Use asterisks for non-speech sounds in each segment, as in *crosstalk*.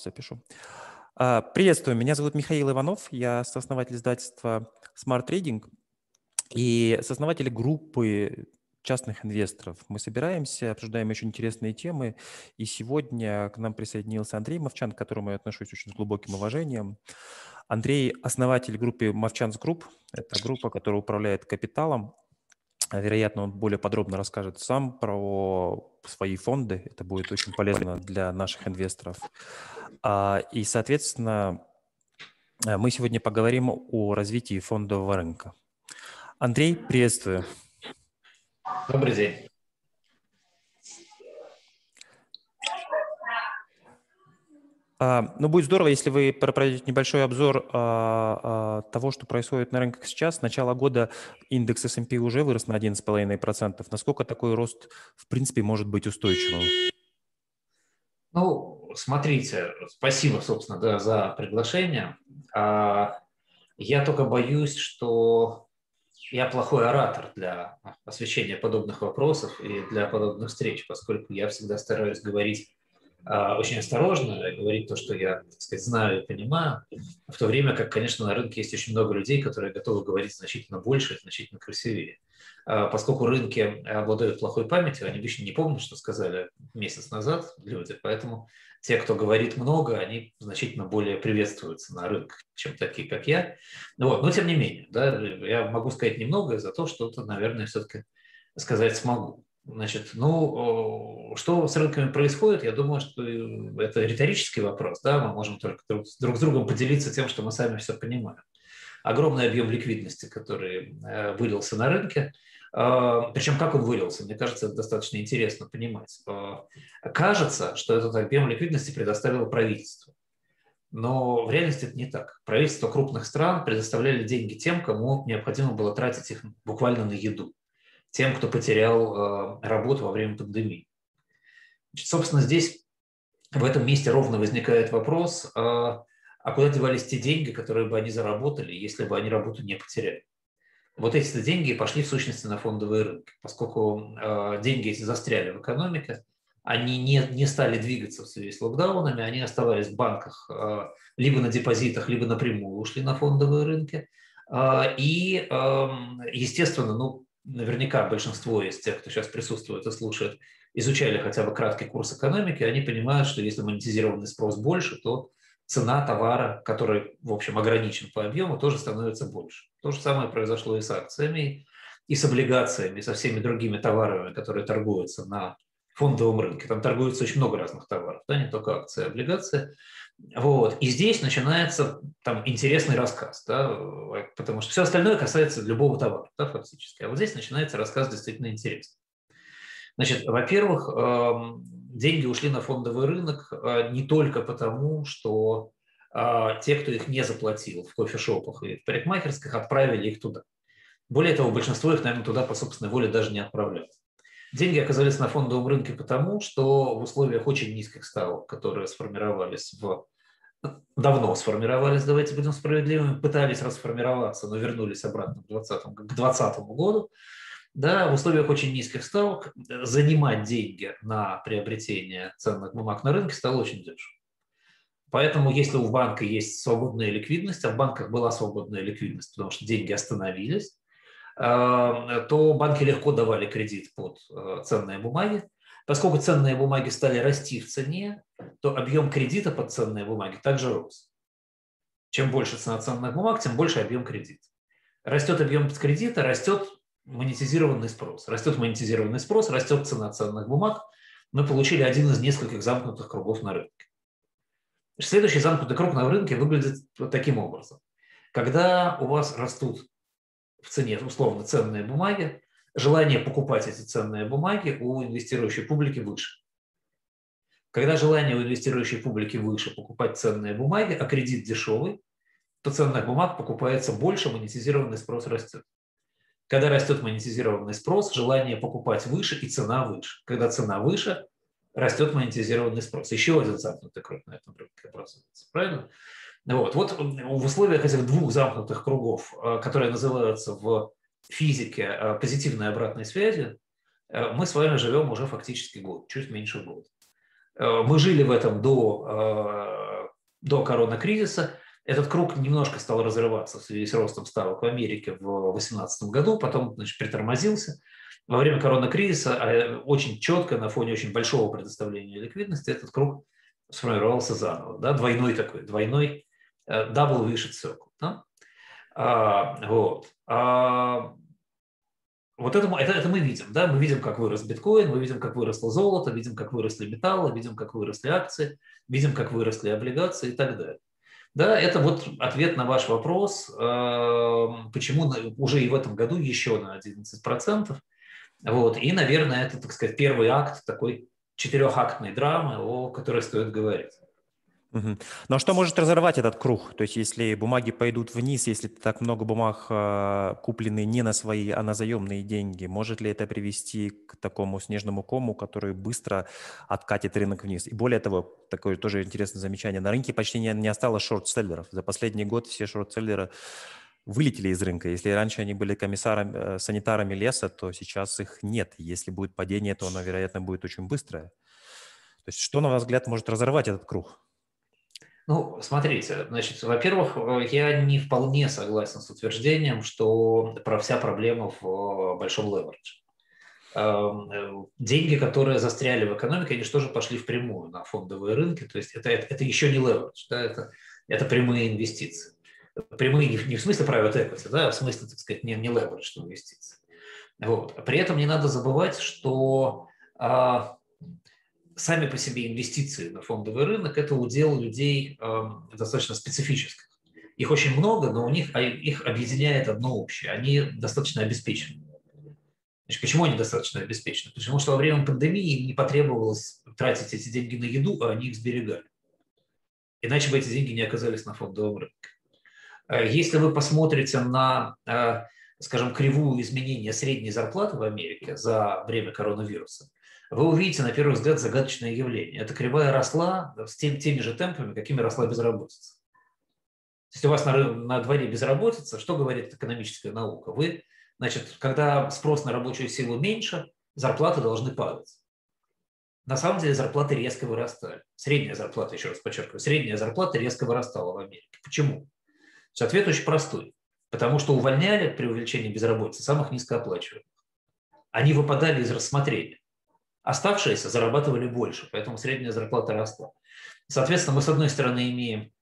запишу. А, приветствую, меня зовут Михаил Иванов, я сооснователь издательства Smart Trading и сооснователь группы частных инвесторов. Мы собираемся, обсуждаем очень интересные темы, и сегодня к нам присоединился Андрей Мовчан, к которому я отношусь очень с глубоким уважением. Андрей – основатель группы Movchan's Group. Это группа, которая управляет капиталом. Вероятно, он более подробно расскажет сам про свои фонды. Это будет очень полезно для наших инвесторов. А, и, соответственно, э, мы сегодня поговорим о развитии фондового рынка. Андрей, приветствую. Добрый день. Ну, будет здорово, если вы проведете небольшой обзор а, а, того, что происходит на рынках сейчас. С начала года индекс S&P уже вырос на 11,5%. Насколько такой рост, в принципе, может быть устойчивым? Ну, смотрите, спасибо, собственно, да, за приглашение. Я только боюсь, что я плохой оратор для освещения подобных вопросов и для подобных встреч, поскольку я всегда стараюсь говорить а, очень осторожно, говорить то, что я, так сказать, знаю и понимаю, в то время как, конечно, на рынке есть очень много людей, которые готовы говорить значительно больше значительно красивее. А, поскольку рынки обладают плохой памятью, они обычно не помнят, что сказали месяц назад люди, поэтому те, кто говорит много, они значительно более приветствуются на рынках, чем такие, как я. Вот. Но тем не менее, да, я могу сказать немного за то, что-то, наверное, все-таки сказать смогу. Значит, ну, что с рынками происходит, я думаю, что это риторический вопрос, да, мы можем только друг, друг с другом поделиться тем, что мы сами все понимаем. Огромный объем ликвидности, который э, вылился на рынке, э, причем как он вылился, мне кажется, это достаточно интересно понимать. Э, кажется, что этот объем ликвидности предоставило правительство. Но в реальности это не так. Правительства крупных стран предоставляли деньги тем, кому необходимо было тратить их буквально на еду тем, кто потерял э, работу во время пандемии. Значит, собственно, здесь, в этом месте ровно возникает вопрос, а, а куда девались те деньги, которые бы они заработали, если бы они работу не потеряли? Вот эти деньги пошли в сущности на фондовые рынки, поскольку э, деньги эти застряли в экономике, они не, не стали двигаться в связи с локдаунами, они оставались в банках э, либо на депозитах, либо напрямую ушли на фондовые рынки. И, эм, естественно, ну, наверняка большинство из тех, кто сейчас присутствует и слушает, изучали хотя бы краткий курс экономики, они понимают, что если монетизированный спрос больше, то цена товара, который, в общем, ограничен по объему, тоже становится больше. То же самое произошло и с акциями, и с облигациями, и со всеми другими товарами, которые торгуются на фондовом рынке. Там торгуется очень много разных товаров, да, не только акции, а облигации. Вот. И здесь начинается там интересный рассказ, да, потому что все остальное касается любого товара, да, фактически. А вот здесь начинается рассказ действительно интересный. Значит, во-первых, эм, деньги ушли на фондовый рынок э, не только потому, что э, те, кто их не заплатил в кофешопах и в парикмахерских, отправили их туда. Более того, большинство их, наверное, туда по собственной воле даже не отправляют. Деньги оказались на фондовом рынке потому, что в условиях очень низких ставок, которые сформировались в давно сформировались, давайте будем справедливыми, пытались расформироваться, но вернулись обратно к 2020, к 2020 году, да, в условиях очень низких ставок занимать деньги на приобретение ценных бумаг на рынке стало очень дешево. Поэтому если у банка есть свободная ликвидность, а в банках была свободная ликвидность, потому что деньги остановились, то банки легко давали кредит под э, ценные бумаги. Поскольку ценные бумаги стали расти в цене, то объем кредита под ценные бумаги также рос. Чем больше цена ценных бумаг, тем больше объем кредита. Растет объем кредита, растет монетизированный спрос. Растет монетизированный спрос, растет цена ценных бумаг. Мы получили один из нескольких замкнутых кругов на рынке. Следующий замкнутый круг на рынке выглядит вот таким образом. Когда у вас растут в цене условно ценные бумаги, желание покупать эти ценные бумаги у инвестирующей публики выше. Когда желание у инвестирующей публики выше покупать ценные бумаги, а кредит дешевый, то ценных бумаг покупается больше, монетизированный спрос растет. Когда растет монетизированный спрос, желание покупать выше и цена выше. Когда цена выше, растет монетизированный спрос. Еще один замкнутый круг на этом рынке образуется. Правильно? Вот. вот в условиях этих двух замкнутых кругов, э, которые называются в физике э, позитивной обратной связи, э, мы с вами живем уже фактически год, чуть меньше года. Мы жили в этом до до коронакризиса. Этот круг немножко стал разрываться в связи с ростом ставок в Америке в 2018 году, потом значит, притормозился. Во время коронакризиса а, очень четко на фоне очень большого предоставления ликвидности этот круг сформировался заново. Да? Двойной такой, двойной double вишет circle. Да? А, вот. А, вот это, это, это мы видим, да, мы видим, как вырос биткоин, мы видим, как выросло золото, видим, как выросли металлы, видим, как выросли акции, видим, как выросли облигации и так далее. Да, это вот ответ на ваш вопрос, эм, почему уже и в этом году еще на 11%. Вот, и, наверное, это, так сказать, первый акт такой четырехактной драмы, о которой стоит говорить. Угу. А что может разорвать этот круг? То есть если бумаги пойдут вниз, если так много бумаг э, куплены не на свои, а на заемные деньги, может ли это привести к такому снежному кому, который быстро откатит рынок вниз? И более того, такое тоже интересное замечание, на рынке почти не, не осталось шорт-селлеров. За последний год все шорт-селлеры вылетели из рынка. Если раньше они были комиссарами, э, санитарами леса, то сейчас их нет. Если будет падение, то оно, вероятно, будет очень быстрое. То есть что, на ваш взгляд, может разорвать этот круг? Ну, смотрите, значит, во-первых, я не вполне согласен с утверждением, что про вся проблема в э, большом леверидже. Эм, э, деньги, которые застряли в экономике, они же тоже пошли впрямую на фондовые рынки, то есть это, это, это еще не леверидж, да, это, это прямые инвестиции. Прямые не, не в смысле private equity, да, а в смысле, так сказать, не, не leverage инвестиции. Вот. При этом не надо забывать, что а, сами по себе инвестиции на фондовый рынок – это удел людей э, достаточно специфических. Их очень много, но у них а их объединяет одно общее. Они достаточно обеспечены. Значит, почему они достаточно обеспечены? Потому что во время пандемии им не потребовалось тратить эти деньги на еду, а они их сберегали. Иначе бы эти деньги не оказались на фондовом рынке. Э, если вы посмотрите на, э, скажем, кривую изменения средней зарплаты в Америке за время коронавируса, вы увидите, на первый взгляд, загадочное явление. Эта кривая росла с тем, теми же темпами, какими росла безработица. Если у вас на, на дворе безработица, что говорит экономическая наука? Вы, значит, когда спрос на рабочую силу меньше, зарплаты должны падать. На самом деле зарплаты резко вырастали. Средняя зарплата, еще раз подчеркиваю, средняя зарплата резко вырастала в Америке. Почему? Ответ очень простой. Потому что увольняли при увеличении безработицы самых низкооплачиваемых. Они выпадали из рассмотрения. Оставшиеся зарабатывали больше, поэтому средняя зарплата росла. Соответственно, мы с одной стороны имеем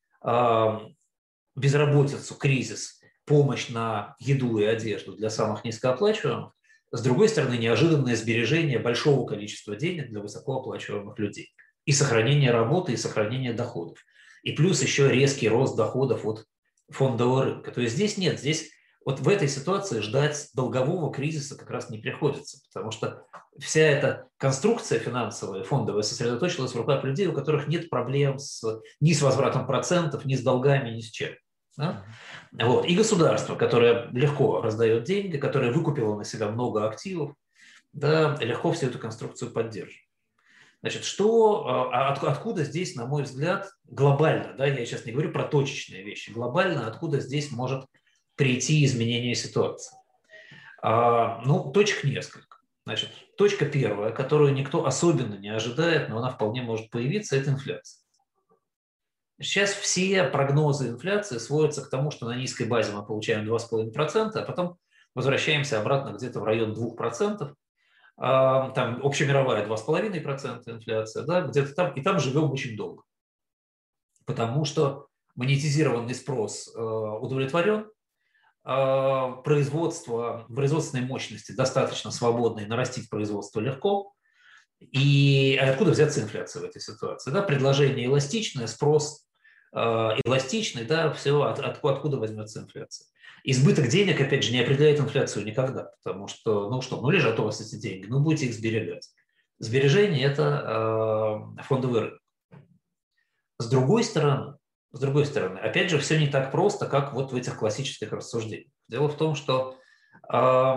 безработицу, кризис, помощь на еду и одежду для самых низкооплачиваемых, с другой стороны, неожиданное сбережение большого количества денег для высокооплачиваемых людей и сохранение работы, и сохранение доходов. И плюс еще резкий рост доходов от фондового рынка. То есть здесь нет, здесь вот в этой ситуации ждать долгового кризиса как раз не приходится, потому что вся эта конструкция финансовая, фондовая, сосредоточилась в руках людей, у которых нет проблем с, ни с возвратом процентов, ни с долгами, ни с чем. Да? Вот. И государство, которое легко раздает деньги, которое выкупило на себя много активов, да, легко всю эту конструкцию поддерживает. Значит, что, а, от, откуда здесь, на мой взгляд, глобально, да, я сейчас не говорю про точечные вещи, глобально откуда здесь может прийти изменение ситуации? А, ну, точек несколько. Значит, точка первая, которую никто особенно не ожидает, но она вполне может появиться, это инфляция. Сейчас все прогнозы инфляции сводятся к тому, что на низкой базе мы получаем 2,5%, а потом возвращаемся обратно где-то в район 2%, а, там общемировая 2,5% инфляция, да, где-то там, и там живем очень долго. Потому что монетизированный спрос э, удовлетворен, производство, производственной мощности достаточно свободной, нарастить производство легко. И откуда взяться инфляция в этой ситуации? Да, предложение эластичное, спрос э, эластичный, да, все, от, от, откуда возьмется инфляция. Избыток денег, опять же, не определяет инфляцию никогда, потому что, ну что, ну лежат у вас эти деньги, ну будете их сберегать. Сбережение – это э, фондовый рынок. С другой стороны, с другой стороны, опять же, все не так просто, как вот в этих классических рассуждениях. Дело в том, что э,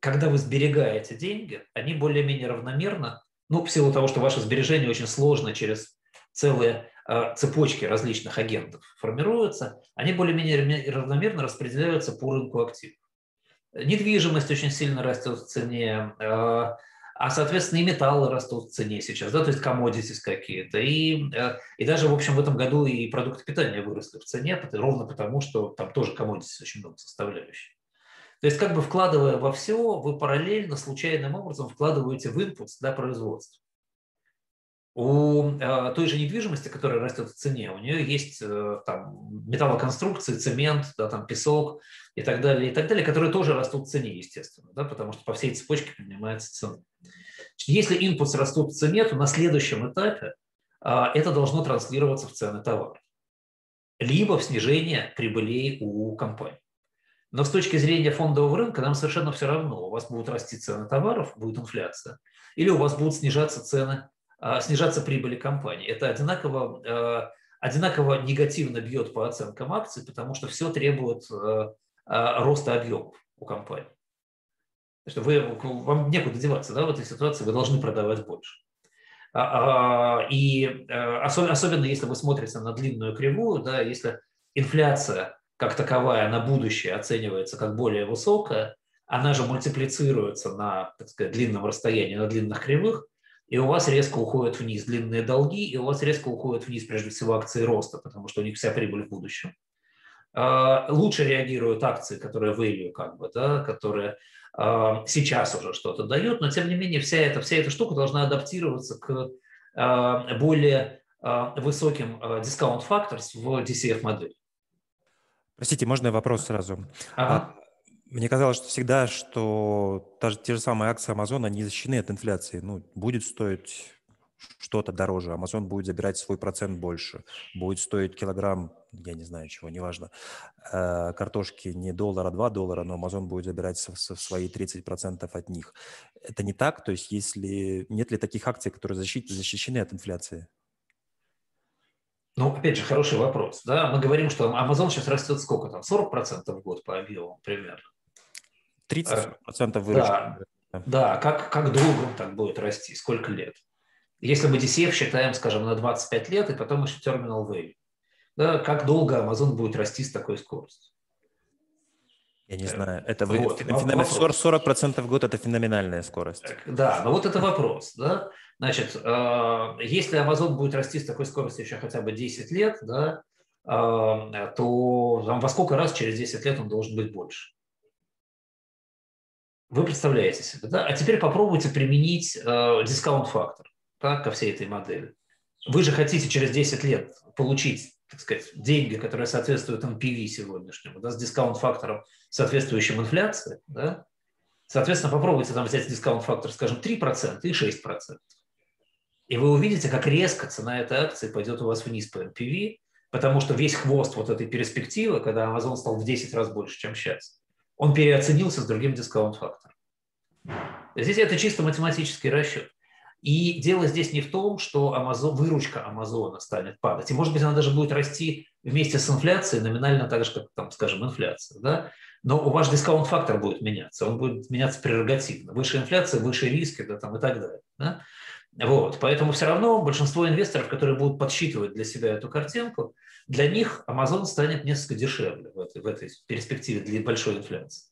когда вы сберегаете деньги, они более-менее равномерно, ну, в силу того, что ваше сбережение очень сложно через целые э, цепочки различных агентов формируются, они более-менее равномерно распределяются по рынку активов. Недвижимость очень сильно растет в цене, э, а, соответственно, и металлы растут в цене сейчас, да, то есть commodities какие-то, и, э, и даже, в общем, в этом году и продукты питания выросли в цене, ровно потому, что там тоже commodities очень много составляющих. То есть, как бы вкладывая во все, вы параллельно, случайным образом вкладываете в input да, производства. У э, той же недвижимости, которая растет в цене, у нее есть э, там металлоконструкции, цемент, да, там песок и так далее, и так далее, которые тоже растут в цене, естественно, да, потому что по всей цепочке поднимается цена. Если инпутс растут в цене, то на следующем этапе э, это должно транслироваться в цены товаров, либо в снижение прибылей у компании. Но с точки зрения фондового рынка нам совершенно все равно. У вас будут расти цены товаров, будет инфляция, или у вас будут снижаться цены а, снижаться прибыли компании. Это одинаково, а, одинаково негативно бьет по оценкам акций, потому что все требует а, роста объемов у компании. Что вы, вам некуда деваться да, в этой ситуации, вы должны продавать больше. И особенно если вы смотрите на длинную кривую, да, если инфляция как таковая на будущее оценивается как более высокая, она же мультиплицируется на так сказать, длинном расстоянии, на длинных кривых, и у вас резко уходят вниз длинные долги, и у вас резко уходят вниз прежде всего акции роста, потому что у них вся прибыль в будущем. А, лучше реагируют акции, которые value, как бы, да, которые а, сейчас уже что-то дают, но тем не менее вся эта, вся эта штука должна адаптироваться к а, более высоким дискаунт factors в DCF модели. Простите, можно вопрос сразу? Ага. Мне казалось, что всегда, что даже те же самые акции Амазона не защищены от инфляции. Ну, будет стоить что-то дороже, Amazon будет забирать свой процент больше, будет стоить килограмм, я не знаю чего, неважно, э, картошки не доллара, два доллара, но Amazon будет забирать свои 30% от них. Это не так? То есть если нет ли таких акций, которые защищены от инфляции? Ну, опять же, хороший вопрос. Да? Мы говорим, что Amazon сейчас растет сколько там? 40% в год по объему примерно. 30% выручки. Да, да. Как, как долго он так будет расти? Сколько лет? Если мы DCF считаем, скажем, на 25 лет, и потом еще терминал value, да, как долго Amazon будет расти с такой скоростью? Я не знаю. Это вот, феномен... 40%, в год – это феноменальная скорость. Да, но вот это вопрос. Да? Значит, э, если Amazon будет расти с такой скоростью еще хотя бы 10 лет, да, э, то там, во сколько раз через 10 лет он должен быть больше? Вы представляете себе, да? А теперь попробуйте применить э, дискаунт-фактор да, ко всей этой модели. Вы же хотите через 10 лет получить, так сказать, деньги, которые соответствуют NPV сегодняшнему, да, с дискаунт-фактором, соответствующим инфляции, да? Соответственно, попробуйте там взять дискаунт-фактор, скажем, 3% и 6%. И вы увидите, как резко цена этой акции пойдет у вас вниз по NPV, потому что весь хвост вот этой перспективы, когда Amazon стал в 10 раз больше, чем сейчас, он переоценился с другим дискаунт-фактором. Здесь это чисто математический расчет. И дело здесь не в том, что Amazon, выручка Амазона станет падать. И, может быть, она даже будет расти вместе с инфляцией, номинально так же, как, там, скажем, инфляция. Да? Но у ваш дискаунт-фактор будет меняться. Он будет меняться прерогативно. Выше инфляция, выше риски да, там, и так далее. Да? Вот. Поэтому все равно большинство инвесторов, которые будут подсчитывать для себя эту картинку, для них Amazon станет несколько дешевле в этой, в этой перспективе для большой инфляции.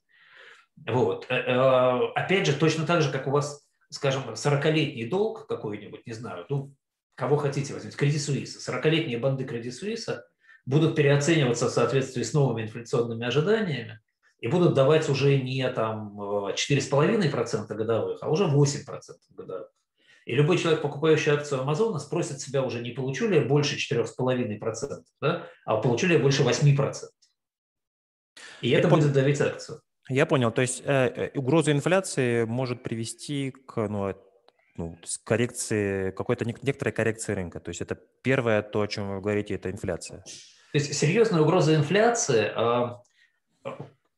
Вот. Э, э, опять же, точно так же, как у вас, скажем, 40-летний долг какой-нибудь, не знаю, ну, кого хотите возьмите, Credit Suisse, 40-летние банды Credit Suisse будут переоцениваться в соответствии с новыми инфляционными ожиданиями и будут давать уже не там 4,5% годовых, а уже 8% годовых. И любой человек, покупающий акцию Амазона, спросит себя уже, не получу ли я больше 4,5%, да, а получу ли я больше 8%. И я это понял. будет давить акцию. Я понял. То есть э, э угроза инфляции может привести к ну, ну, коррекции, какой-то некоторой коррекции рынка. То есть это первое, то, о чем вы говорите, это инфляция. То есть серьезная угроза инфляции, э,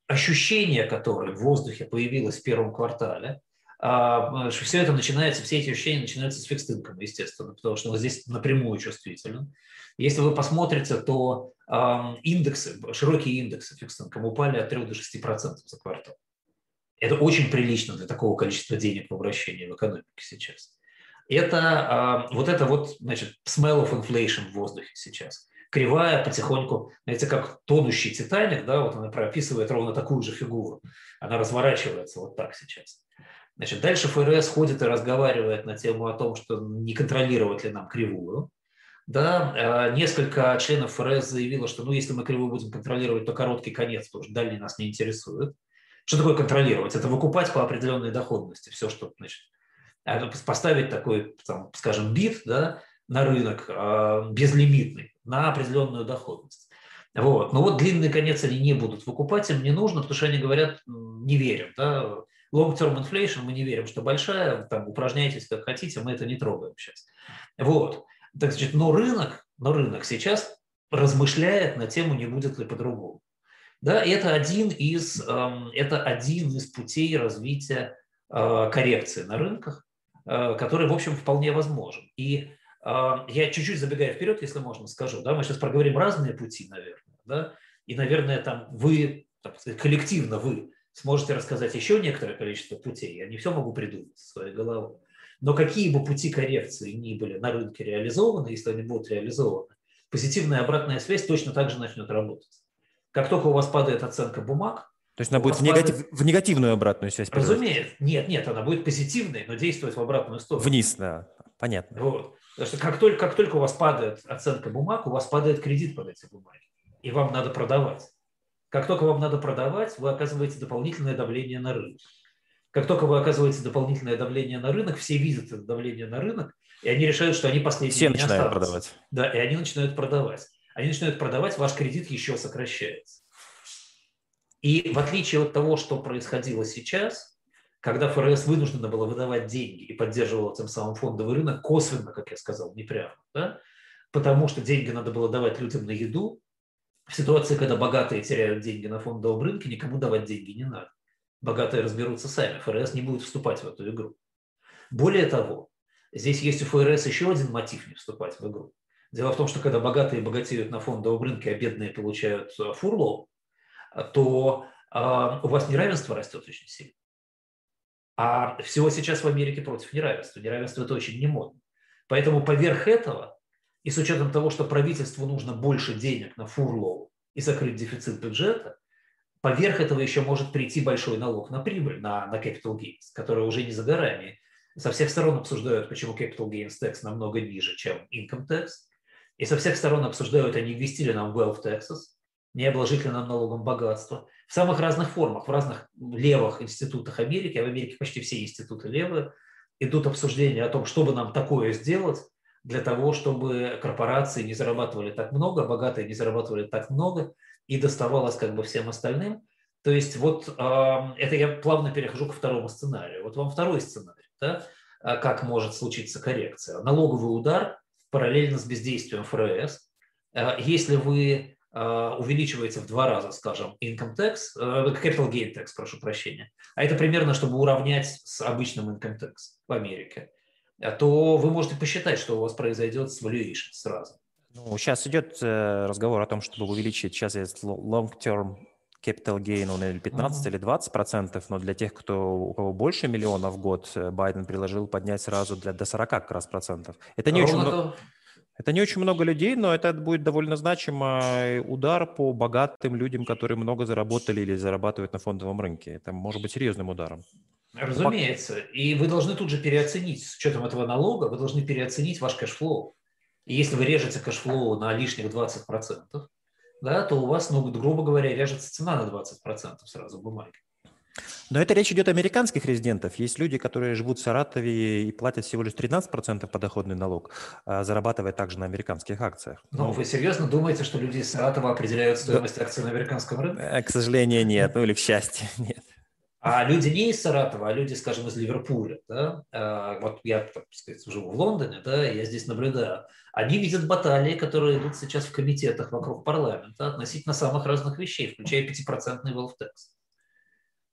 ощущение которое в воздухе появилось в первом квартале, а, все это начинается, все эти ощущения начинаются с фикс естественно, потому что он здесь напрямую чувствителен. Если вы посмотрите, то индексы, широкие индексы фикс упали от 3 до 6 процентов за квартал. Это очень прилично для такого количества денег в обращении в экономике сейчас. Это вот это вот, значит, smell of inflation в воздухе сейчас. Кривая потихоньку, знаете, как тонущий Титаник, да, вот она прописывает ровно такую же фигуру. Она разворачивается вот так сейчас. Значит, дальше ФРС ходит и разговаривает на тему о том, что не контролировать ли нам кривую. Да, э, несколько членов ФРС заявило, что ну, если мы кривую будем контролировать, то короткий конец, потому что дальний нас не интересует. Что такое контролировать? Это выкупать по определенной доходности все, что значит, а, поставить такой, там, скажем, бит да, на рынок э, безлимитный на определенную доходность. Вот. Но вот длинный конец они не будут выкупать, им не нужно, потому что они говорят, не верим. Да? Long-term inflation мы не верим, что большая, там, упражняйтесь как хотите, мы это не трогаем сейчас. Вот. Так значит, но рынок, но рынок сейчас размышляет на тему, не будет ли по-другому. Да, это один из, эм, это один из путей развития э, коррекции на рынках, э, который, в общем, вполне возможен. И а, я чуть-чуть забегая вперед, если можно, скажу. Да, мы сейчас проговорим разные пути, наверное. Да, и, наверное, там вы, так сказать, коллективно вы сможете рассказать еще некоторое количество путей. Я не все могу придумать в своей головой. Но какие бы пути коррекции ни были на рынке реализованы, если они будут реализованы, позитивная обратная связь точно так же начнет работать. Как только у вас падает оценка бумаг, то есть она будет в, негатив, падает... в негативную обратную связь? Разумеется. Нет, нет, она будет позитивной, но действовать в обратную сторону. Вниз, да. Понятно. Вот. Потому что как только, как только у вас падает оценка бумаг, у вас падает кредит под эти бумаги, и вам надо продавать. Как только вам надо продавать, вы оказываете дополнительное давление на рынок. Как только вы оказываете дополнительное давление на рынок, все видят это давление на рынок, и они решают, что они последние Все начинают останутся. продавать. Да, и они начинают продавать. Они начинают продавать, ваш кредит еще сокращается. И в отличие от того, что происходило сейчас, когда ФРС вынуждена была выдавать деньги и поддерживала тем самым фондовый рынок косвенно, как я сказал, не прямо, да? потому что деньги надо было давать людям на еду, в ситуации, когда богатые теряют деньги на фондовом рынке, никому давать деньги не надо. Богатые разберутся сами, ФРС не будет вступать в эту игру. Более того, здесь есть у ФРС еще один мотив не вступать в игру. Дело в том, что когда богатые богатеют на фондовом рынке, а бедные получают э, фурло, то э, у вас неравенство растет очень сильно. А всего сейчас в Америке против неравенства. Неравенство – это очень немодно. Поэтому поверх этого, и с учетом того, что правительству нужно больше денег на фурлоу и закрыть дефицит бюджета, поверх этого еще может прийти большой налог на прибыль, на, на capital gains, который уже не за горами. Со всех сторон обсуждают, почему capital gains tax намного ниже, чем income tax. И со всех сторон обсуждают, они ввести нам wealth taxes, не обложить ли нам налогом богатство – в самых разных формах, в разных левых институтах Америки, а в Америке почти все институты левые, идут обсуждения о том, что бы нам такое сделать для того, чтобы корпорации не зарабатывали так много, богатые не зарабатывали так много, и доставалось как бы всем остальным. То есть вот это я плавно перехожу к второму сценарию. Вот вам второй сценарий, да? А как может случиться коррекция. Налоговый удар параллельно с бездействием ФРС. А если вы Э, увеличивается в два раза, скажем, income tax, э, capital gain tax, прошу прощения, а это примерно, чтобы уравнять с обычным income tax в Америке, то вы можете посчитать, что у вас произойдет с valuation сразу. Ну, сейчас идет разговор о том, чтобы увеличить, сейчас есть long-term capital gain, он или 15 uh-huh. или 20 процентов, но для тех, кто, у кого больше миллиона в год, Байден предложил поднять сразу для, до 40 как раз процентов. Это не Ровно очень много. Это не очень много людей, но это будет довольно значимый удар по богатым людям, которые много заработали или зарабатывают на фондовом рынке. Это может быть серьезным ударом. Разумеется. И вы должны тут же переоценить, с учетом этого налога, вы должны переоценить ваш cash flow. И если вы режете cash flow на лишних 20%, да, то у вас, ну, грубо говоря, режется цена на 20% сразу бумаги. Но это речь идет о американских резидентов. Есть люди, которые живут в Саратове и платят всего лишь 13% подоходный налог, а зарабатывая также на американских акциях. Ну, вы серьезно думаете, что люди из Саратова определяют стоимость да. акций на американском рынке? Э, к сожалению, нет. Ну или к счастью, *laughs* нет. А люди не из Саратова, а люди, скажем, из Ливерпуля, да, а, вот я, так сказать, живу в Лондоне, да, я здесь наблюдаю, они видят баталии, которые идут сейчас в комитетах вокруг парламента относительно самых разных вещей, включая 5% wealth tax.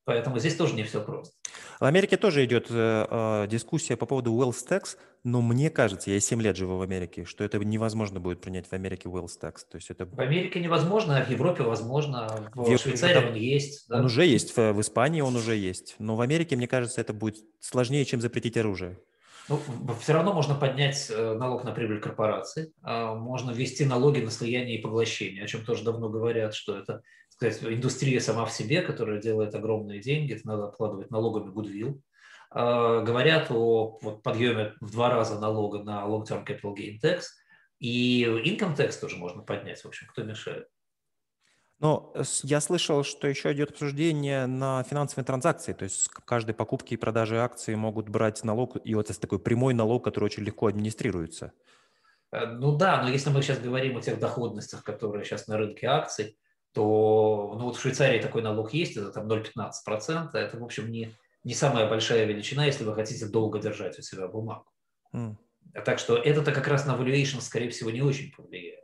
Поэтому здесь тоже не все просто. В Америке тоже идет э, э, дискуссия по поводу wealth tax, но мне кажется, я 7 лет живу в Америке, что это невозможно будет принять в Америке wealth tax. То есть это... В Америке невозможно, а в Европе возможно, в, в Швейцарии он есть. Да? Он уже есть, в, в Испании он уже есть, но в Америке, мне кажется, это будет сложнее, чем запретить оружие. Ну, все равно можно поднять э, налог на прибыль корпораций, а можно ввести налоги на слияние и поглощение, о чем тоже давно говорят, что это сказать, индустрия сама в себе, которая делает огромные деньги, это надо откладывать налогами гудвилл, говорят о вот, подъеме в два раза налога на long-term capital gain tax, и income tax тоже можно поднять, в общем, кто мешает. Но я слышал, что еще идет обсуждение на финансовые транзакции, то есть каждой покупки и продажи акций могут брать налог, и вот это такой прямой налог, который очень легко администрируется. Э, ну да, но если мы сейчас говорим о тех доходностях, которые сейчас на рынке акций, то ну вот в Швейцарии такой налог есть, это там 0,15%, это, в общем, не, не самая большая величина, если вы хотите долго держать у себя бумагу. Mm. Так что это-то как раз на valuation, скорее всего, не очень повлияет.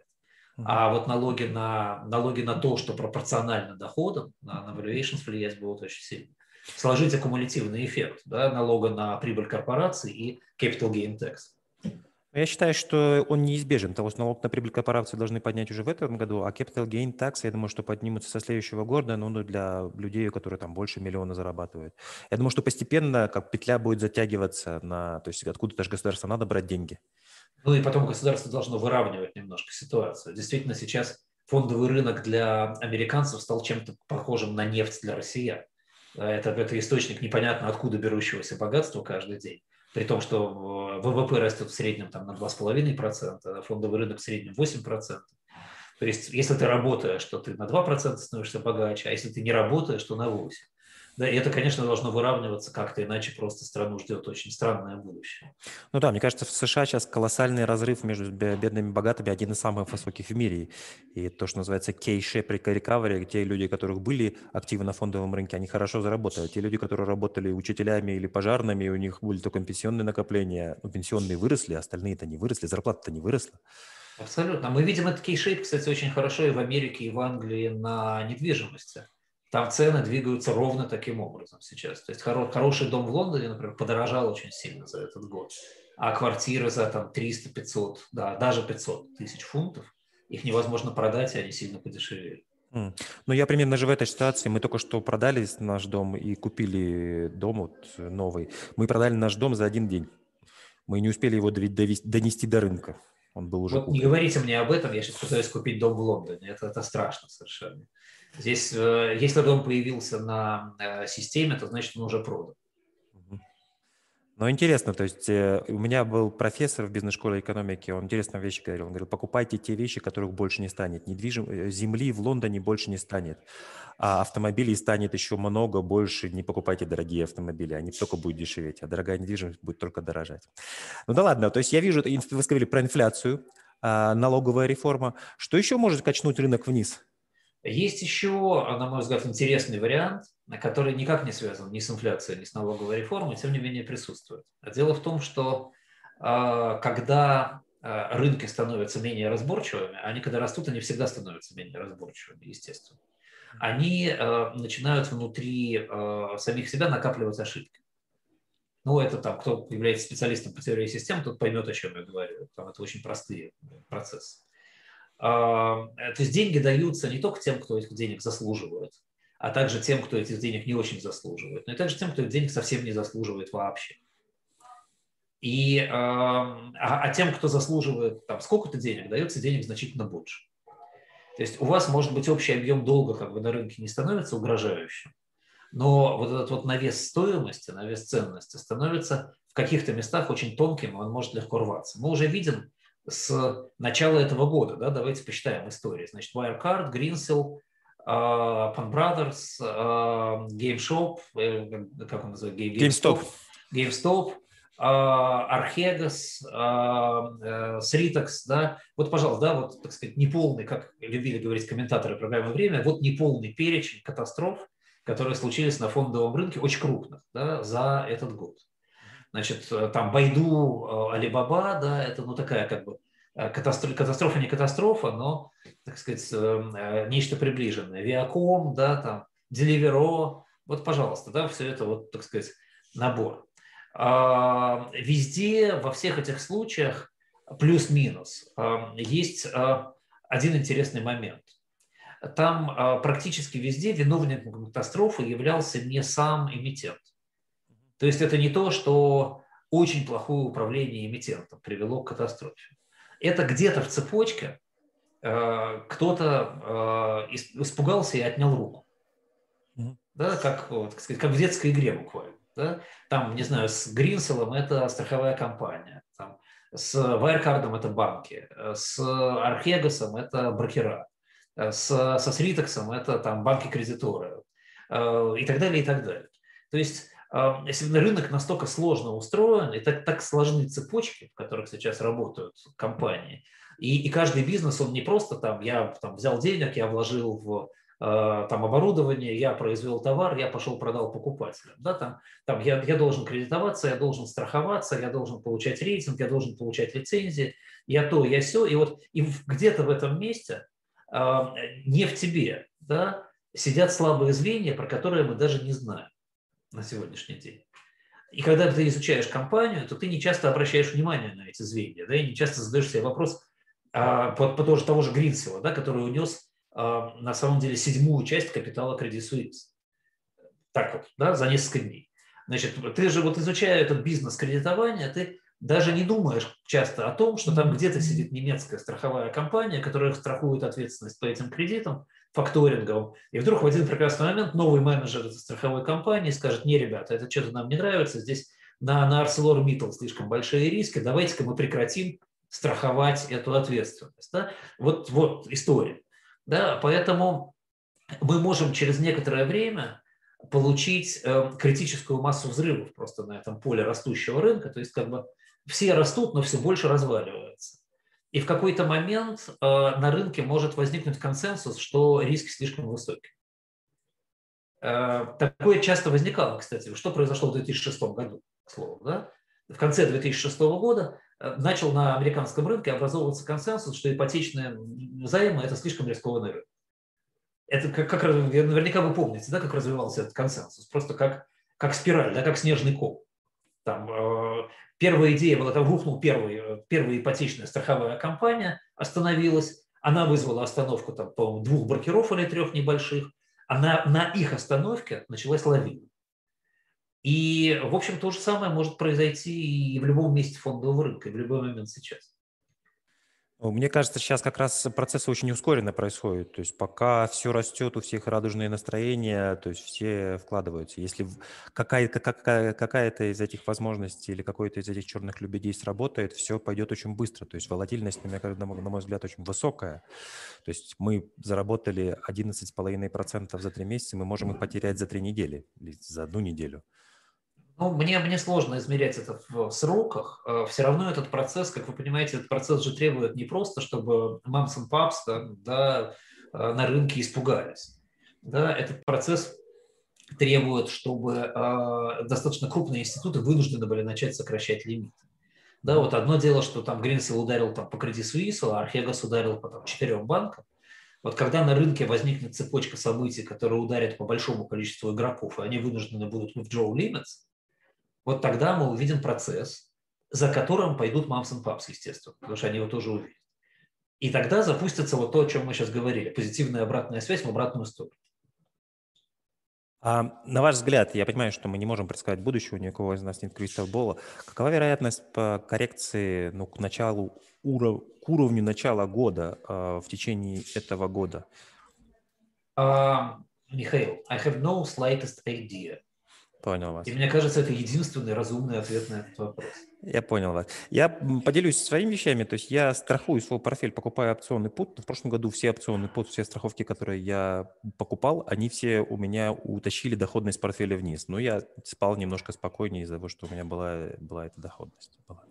Mm-hmm. А вот налоги на, налоги на то, что пропорционально доходам, на, на valuations влиять будут очень сильно. Сложить аккумулятивный эффект да, налога на прибыль корпорации и capital gain tax. Я считаю, что он неизбежен. Того, что налог на прибыль корпорации должны поднять уже в этом году, а capital gain tax, я думаю, что поднимутся со следующего года, ну, ну, для людей, которые там больше миллиона зарабатывают. Я думаю, что постепенно как петля будет затягиваться на... То есть откуда-то же государство надо брать деньги. Ну и потом государство должно выравнивать немножко ситуацию. Действительно, сейчас фондовый рынок для американцев стал чем-то похожим на нефть для россиян. Это, это источник непонятно откуда берущегося богатства каждый день при том, что ВВП растет в среднем там, на 2,5%, а фондовый рынок в среднем 8%. То есть, если ты работаешь, то ты на 2% становишься богаче, а если ты не работаешь, то на 8%. Да, и это, конечно, должно выравниваться как-то, иначе просто страну ждет очень странное будущее. Ну да, мне кажется, в США сейчас колоссальный разрыв между бедными и богатыми один из самых высоких в мире. И то, что называется K-shape recovery, те люди, которых были активы на фондовом рынке, они хорошо заработали. Те люди, которые работали учителями или пожарными, у них были только пенсионные накопления, ну, пенсионные выросли, а остальные-то не выросли, зарплата-то не выросла. Абсолютно. Мы видим этот K-shape, кстати, очень хорошо и в Америке, и в Англии на недвижимости там цены двигаются ровно таким образом сейчас. То есть хоро, хороший дом в Лондоне, например, подорожал очень сильно за этот год, а квартиры за там 300-500, да, даже 500 тысяч фунтов, их невозможно продать, и они сильно подешевели. Ну, я примерно же в этой ситуации. Мы только что продали наш дом и купили дом вот новый. Мы продали наш дом за один день. Мы не успели его довести, донести до рынка. Он был уже Вот куплен. не говорите мне об этом, я сейчас пытаюсь купить дом в Лондоне. Это, это страшно совершенно. Здесь, э, если дом появился на э, системе, то значит он уже продан. Ну, интересно, то есть э, у меня был профессор в бизнес-школе экономики, он интересные вещи говорил. Он говорил, покупайте те вещи, которых больше не станет. Недвижим... Земли в Лондоне больше не станет, а автомобилей станет еще много больше. Не покупайте дорогие автомобили, они только будут дешеветь, а дорогая недвижимость будет только дорожать. Ну да ладно, то есть я вижу, вы сказали про инфляцию, а, налоговая реформа. Что еще может качнуть рынок вниз? Есть еще, на мой взгляд, интересный вариант, который никак не связан ни с инфляцией, ни с налоговой реформой, тем не менее присутствует. Дело в том, что а, когда а, рынки становятся менее разборчивыми, они когда растут, они всегда становятся менее разборчивыми, естественно. Они а, начинают внутри самих себя накапливать ошибки. Ну, это там, кто является специалистом по теории систем, тот поймет, о чем я говорю. Там это очень простые процессы. А, то есть деньги даются не только тем, кто этих денег заслуживает, а также тем, кто этих денег не очень заслуживает, но и также тем, кто этих денег совсем не заслуживает вообще. И, а, а тем, кто заслуживает там сколько-то денег, дается денег значительно больше. То есть у вас может быть общий объем долга как бы на рынке не становится угрожающим, но вот этот вот навес стоимости, навес ценности становится в каких-то местах очень тонким, и он может легко рваться. Мы уже видим с начала этого года. Да? Давайте посчитаем истории. Значит, Wirecard, Greensill, uh, Pan Brothers, uh, GameShop, э, как он называется? GameStop. GameStop, Archegos, Sritex, да, вот, пожалуйста, да, вот, так сказать, неполный, как любили говорить комментаторы программы «Время», вот неполный перечень катастроф, которые случились на фондовом рынке, очень крупных, да, за этот год. Значит, э, там Байду, э, Алибаба, да, это ну такая как бы э, катастрофа, катастрофа не катастрофа, но, так сказать, нечто приближенное. Viacom, да, там, Deliveroo, вот, пожалуйста, да, все это вот, так сказать, набор. А, везде, во всех этих случаях, плюс-минус, есть один интересный момент. Там практически везде виновником катастрофы являлся не сам эмитент. То есть это не то, что очень плохое управление эмитентом привело к катастрофе. Это где-то в цепочке э, кто-то э, испугался и отнял руку. Mm-hmm. Да, как, вот, сказать, как в детской игре буквально. Да? Там, не знаю, с Гринселом это страховая компания, там, с Wirecard это банки, с Архегасом это брокера, с, со Сритексом это там банки-кредиторы э, и так далее, и так далее. То есть если рынок настолько сложно устроен, и так, так сложны цепочки, в которых сейчас работают компании, и, и каждый бизнес, он не просто там, я там, взял денег, я вложил в э, там оборудование, я произвел товар, я пошел продал покупателям. Да, там, там я, я должен кредитоваться, я должен страховаться, я должен получать рейтинг, я должен получать лицензии, я то, я все. И вот и где-то в этом месте э, не в тебе да, сидят слабые звенья, про которые мы даже не знаем на сегодняшний день. И когда ты изучаешь компанию, то ты не часто обращаешь внимание на эти звенья, да, и не часто задаешь себе вопрос а, по, по того, того же Гринсела, да, который унес а, на самом деле седьмую часть капитала Credit Suisse. Так вот, да, за несколько дней. Значит, ты же вот изучая этот бизнес кредитования, ты даже не думаешь часто о том, что там где-то сидит немецкая страховая компания, которая страхует ответственность по этим кредитам, факторингом, и вдруг в один прекрасный момент новый менеджер страховой компании скажет, не, ребята, это что-то нам не нравится, здесь на, на ArcelorMittal слишком большие риски, давайте-ка мы прекратим страховать эту ответственность. Да? Вот, вот история. Да? Поэтому мы можем через некоторое время получить э, критическую массу взрывов просто на этом поле растущего рынка. То есть как бы все растут, но все больше разваливается. И в какой-то момент э, на рынке может возникнуть консенсус, что риски слишком высокие. Э, такое часто возникало, кстати. Что произошло в 2006 году, к слову. Да? В конце 2006 года э, начал на американском рынке образовываться консенсус, что ипотечные займы – это слишком рискованный рынок. Это как, как наверняка вы помните, да, как развивался этот консенсус. Просто как, как спираль, да, как снежный ком. Там, э, Первая идея была, там рухнул первый, э, первая ипотечная страховая компания, остановилась. Она вызвала остановку там, по двух брокеров или трех небольших. А на, на их остановке началась лавина. И, в общем, то же самое может произойти и в любом месте фондового рынка, и в любой момент сейчас. Ну, мне кажется, сейчас как раз процессы очень ускоренно происходят. То есть пока все растет, у всех радужные настроения, то есть все вкладываются. Если какая-то какая, какая из этих возможностей или какой-то из этих черных лебедей сработает, все пойдет очень быстро. То есть волатильность, на мой взгляд, очень высокая. То есть мы заработали 11,5% за три месяца, мы можем их потерять за три недели или за одну неделю. Ну, мне, мне сложно измерять это в сроках. Э, Все равно этот процесс, как вы понимаете, этот процесс же требует не просто, чтобы мамс и папс да, э, на рынке испугались. Да, этот процесс требует, чтобы э, достаточно крупные институты вынуждены были начать сокращать лимиты. Да, вот одно дело, что там Гринсел ударил там, по Credit Suisse, а Архегас ударил по там, четырем банкам. Вот когда на рынке возникнет цепочка событий, которая ударит по большому количеству игроков, и они вынуждены будут withdraw limits, вот тогда мы увидим процесс, за которым пойдут мамс и папс, естественно, потому что они его тоже увидят. И тогда запустится вот то, о чем мы сейчас говорили, позитивная обратная связь в обратную сторону. А на ваш взгляд, я понимаю, что мы не можем предсказать будущего, ни у кого из нас нет кристалл-бола. Какова вероятность по коррекции ну, к началу, уров, к уровню начала года э, в течение этого года? Uh, Михаил, I have no slightest idea. Понял вас. И мне кажется, это единственный разумный ответ на этот вопрос. Я понял вас. Я поделюсь своими вещами. То есть я страхую свой портфель, покупаю опционный пут. В прошлом году все опционные пут, все страховки, которые я покупал, они все у меня утащили доходность портфеля вниз. Но я спал немножко спокойнее из-за того, что у меня была, была эта доходность. Была.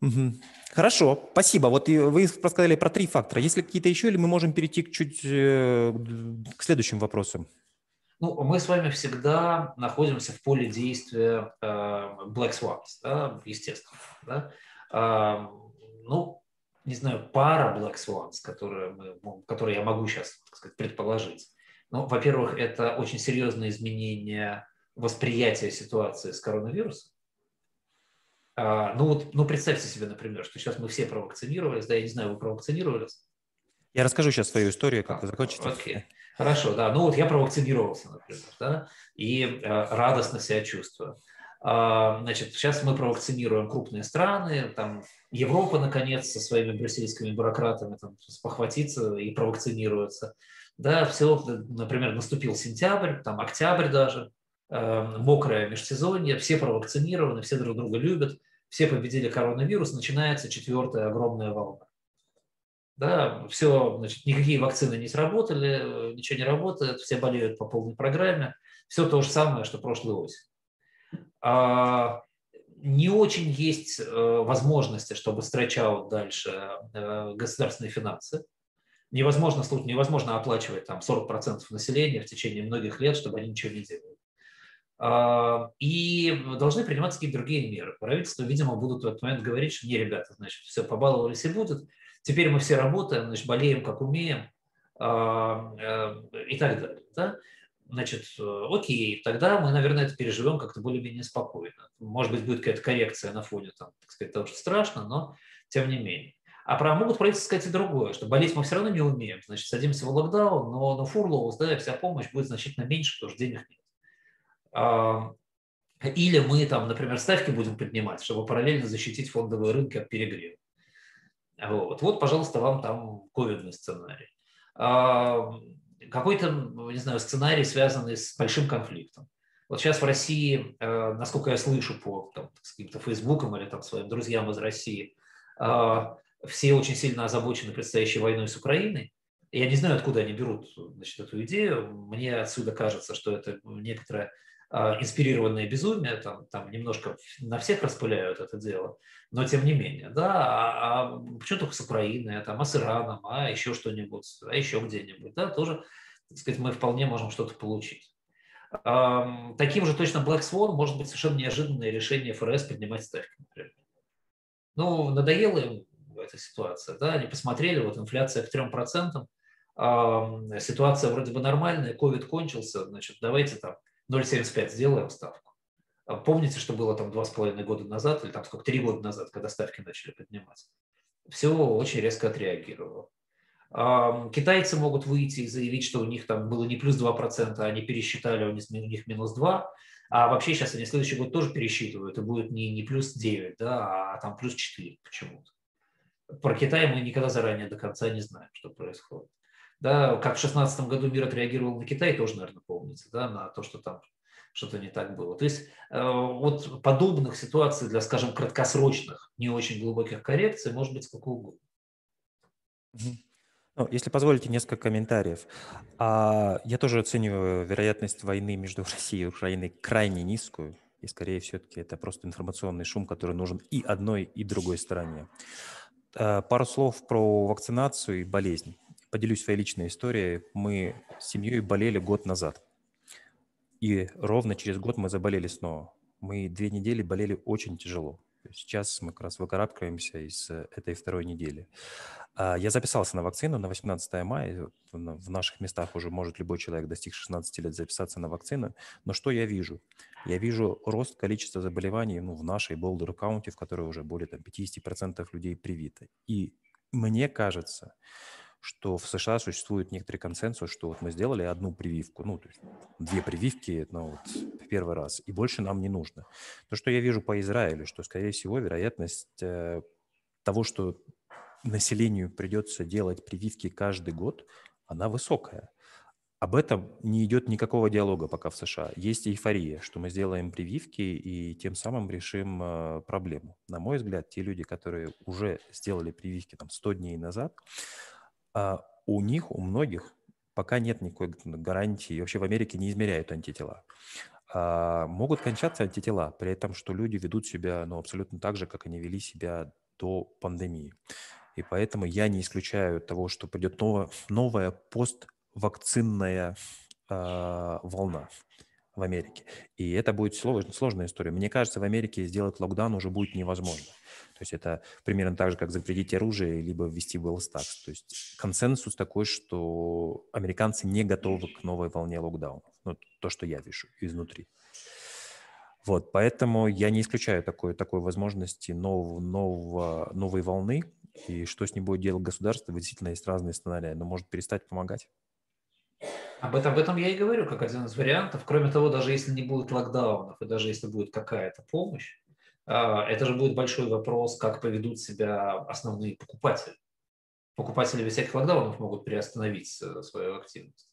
Угу. Хорошо, спасибо. Вот вы рассказали про три фактора. Есть ли какие-то еще, или мы можем перейти к чуть э, к следующим вопросам? Ну, мы с вами всегда находимся в поле действия э, Black Swans, да, естественно. Да? Э, ну, не знаю, пара Black Swans, которые, мы, которые я могу сейчас так сказать, предположить. Ну, во-первых, это очень серьезное изменение восприятия ситуации с коронавирусом. А, ну вот, ну представьте себе, например, что сейчас мы все провакцинировались, да, я не знаю, вы провакцинировались? Я расскажу сейчас свою историю, как а, закончится. Окей. Хорошо, да. Ну вот я провакцинировался, например, да, и э, радостно себя чувствую. А, значит, сейчас мы провакцинируем крупные страны, там Европа, наконец, со своими брюссельскими бюрократами там, спохватится и провакцинируется. Да, все, например, наступил сентябрь, там октябрь даже, мокрое межсезонье, все провакцинированы, все друг друга любят, все победили коронавирус, начинается четвертая огромная волна. Да, все, значит, никакие вакцины не сработали, ничего не работает, все болеют по полной программе, все то же самое, что прошлый осень. А, не очень есть э, возможности, чтобы стретч-аут дальше э, государственные финансы. Невозможно, невозможно оплачивать там 40% населения в течение многих лет, чтобы они ничего не делали. А, и должны приниматься какие-то другие меры. Правительство, видимо, будут в этот момент говорить, что не, ребята, значит, все, побаловались и будет. Теперь мы все работаем, значит, болеем, как умеем а, э, и так далее. Да? Значит, окей, тогда мы, наверное, это переживем как-то более-менее спокойно. Может быть, будет какая-то коррекция на фоне, там, так сказать, того, что страшно, но тем не менее. А про могут правительство сказать и другое, что болеть мы все равно не умеем, значит, садимся в локдаун, но на фурлоус, да, вся помощь будет значительно меньше, потому что денег нет. Или мы там, например, ставки будем поднимать, чтобы параллельно защитить фондовые рынки от перегрева. Вот, вот пожалуйста, вам там ковидный сценарий. Какой-то, не знаю, сценарий, связанный с большим конфликтом. Вот сейчас в России, э, насколько я слышу по там, каким-то фейсбукам или там, своим друзьям из России, а, все очень сильно озабочены предстоящей войной с Украиной. Я не знаю, откуда они берут значит, эту идею. Мне отсюда кажется, что это некоторое а, инспирированное безумие, там, там немножко на всех распыляют это дело, но тем не менее, да, а, а почему только с Украиной, там, а с Ираном, а еще что-нибудь, а еще где-нибудь, да, тоже, так сказать, мы вполне можем что-то получить. А, таким же точно Black Swan может быть совершенно неожиданное решение ФРС поднимать ставки, например. Ну, надоело им эта ситуация, да, они посмотрели, вот инфляция к 3%, а, ситуация вроде бы нормальная, ковид кончился, значит, давайте там 0,75 сделаем ставку. А помните, что было там два с половиной года назад, или там сколько, три года назад, когда ставки начали подниматься? Все очень резко отреагировало. Китайцы могут выйти и заявить, что у них там было не плюс 2%, а они пересчитали, у них минус 2%. А вообще сейчас они следующий год тоже пересчитывают, и будет не, не плюс 9, да, а там плюс 4 почему-то. Про Китай мы никогда заранее до конца не знаем, что происходит. Да, как в 2016 году мир отреагировал на Китай, тоже, наверное, помните, да, на то, что там что-то не так было. То есть э, вот подобных ситуаций для, скажем, краткосрочных, не очень глубоких коррекций может быть сколько угодно. Ну, если позволите, несколько комментариев. А, я тоже оцениваю вероятность войны между *laughs* Россией и Украиной крайне низкую. И скорее все-таки это просто информационный шум, который нужен и одной, и другой стороне. А, пару слов про вакцинацию и болезнь. Поделюсь своей личной историей. Мы с семьей болели год назад. И ровно через год мы заболели снова. Мы две недели болели очень тяжело. Сейчас мы как раз выкарабкаемся из этой второй недели. А, я записался на вакцину на 18 мая. В наших местах уже может любой человек, достиг 16 лет, записаться на вакцину. Но что я вижу? Я вижу рост количества заболеваний ну, в нашей Болдер Каунти, в которой уже более там, 50% людей привиты. И мне кажется, что в США существует некоторый консенсус, что вот мы сделали одну прививку, ну, то есть две прививки ну, вот, первый раз, и больше нам не нужно. То, что я вижу по Израилю, что, скорее всего, вероятность э, того, что населению придется делать прививки каждый год, она высокая. Об этом не идет никакого диалога пока в США. Есть эйфория, что мы сделаем прививки и тем самым решим э, проблему. На мой взгляд, те люди, которые уже сделали прививки там 100 дней назад, а у них, у многих, пока нет никакой гарантии, вообще в Америке не измеряют антитела. А, могут кончаться антитела, при этом, что люди ведут себя ну, абсолютно так же, как они вели себя до пандемии. И поэтому я не исключаю того, что придет новая, новая поствакцинная э, волна в Америке. И это будет сложная, сложная история. Мне кажется, в Америке сделать локдаун уже будет невозможно. То есть это примерно так же, как запретить оружие, либо ввести Tax. То есть консенсус такой, что американцы не готовы к новой волне локдаунов. Ну, то, что я вижу изнутри. Вот, поэтому я не исключаю такой, такой возможности нового, нового, новой волны. И что с ней будет делать государство, действительно есть разные сценарии. Но может перестать помогать. Об этом, об этом я и говорю, как один из вариантов. Кроме того, даже если не будет локдаунов, и даже если будет какая-то помощь, а, это же будет большой вопрос, как поведут себя основные покупатели. Покупатели без всяких локдаунов могут приостановить э, свою активность.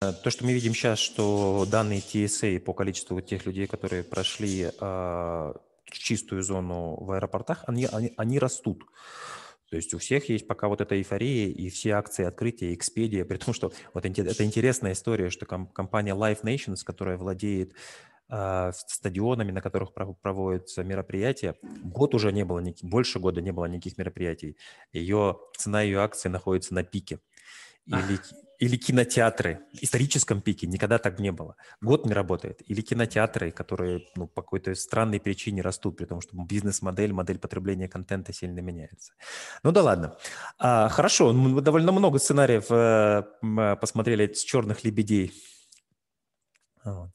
То, что мы видим сейчас, что данные TSA по количеству тех людей, которые прошли э, чистую зону в аэропортах, они, они, они растут. То есть у всех есть пока вот эта эйфория и все акции открытия, Expedia, *laughs* при том, что вот это интересная история, что компания Live Nations, которая владеет э, стадионами, на которых проводятся мероприятия, год уже не было, больше года не было никаких мероприятий. Ее, цена ее акции находится на пике. Или, или кинотеатры. В историческом пике никогда так не было. Год не работает. Или кинотеатры, которые ну, по какой-то странной причине растут, при том, что бизнес-модель, модель потребления контента сильно меняется. Ну да ладно. А, хорошо, мы довольно много сценариев э, посмотрели с черных лебедей. Вот.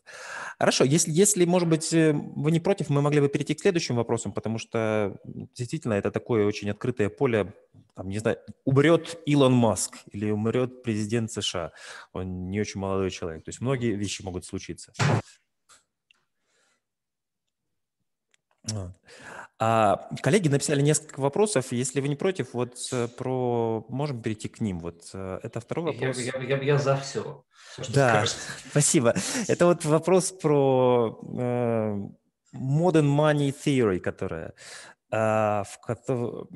Хорошо, если, если, может быть, э, вы не против, мы могли бы перейти к следующим вопросам, потому что действительно это такое очень открытое поле, там, не знаю, умрет Илон Маск или умрет президент США, он не очень молодой человек, то есть многие вещи могут случиться. А, коллеги написали несколько вопросов. Если вы не против, вот э, про можем перейти к ним. Вот э, это второй вопрос. Я, я, я, я за все. все да, скажешь. *laughs* спасибо. Это вот вопрос про э, modern money theory, которая э, в, в,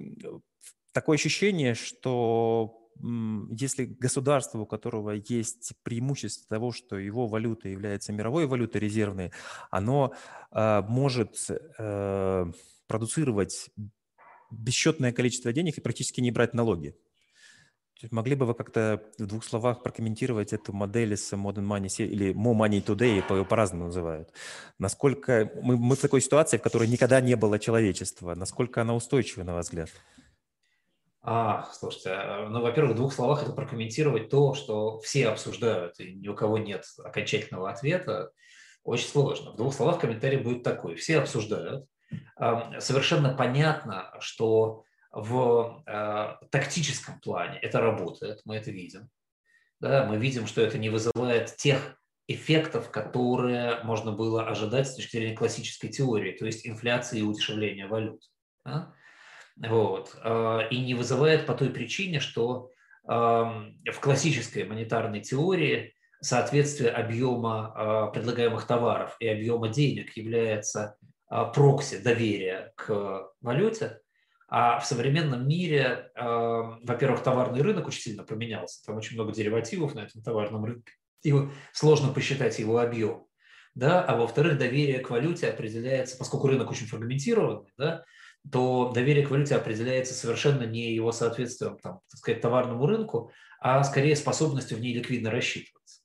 такое ощущение, что если государство, у которого есть преимущество того, что его валюта является мировой валютой резервной, оно э, может э, продуцировать бесчетное количество денег и практически не брать налоги. Могли бы вы как-то в двух словах прокомментировать эту модель с Modern Money или More Money Today, по- по-разному называют? Насколько мы, мы в такой ситуации, в которой никогда не было человечества, насколько она устойчива, на ваш взгляд? А, слушайте, э, ну, во-первых, в двух словах это прокомментировать то, что все обсуждают, и ни у кого нет окончательного ответа, очень сложно. В двух словах комментарий будет такой. Все обсуждают. Совершенно понятно, что в э, тактическом плане это работает, мы это видим. Да, мы видим, что это не вызывает тех эффектов, которые можно было ожидать с точки зрения классической теории, то есть инфляции и удешевления валют. Да? Вот. А, и не вызывает по той причине, что в классической монетарной теории соответствие объема а, предлагаемых товаров и объема денег является прокси доверия к валюте, а в современном мире, во-первых, товарный рынок очень сильно поменялся, там очень много деривативов на этом товарном рынке, и сложно посчитать его объем. Да? А во-вторых, доверие к валюте определяется, поскольку рынок очень фрагментированный, да, то доверие к валюте определяется совершенно не его соответствием там, так сказать, товарному рынку, а скорее способностью в ней ликвидно рассчитываться.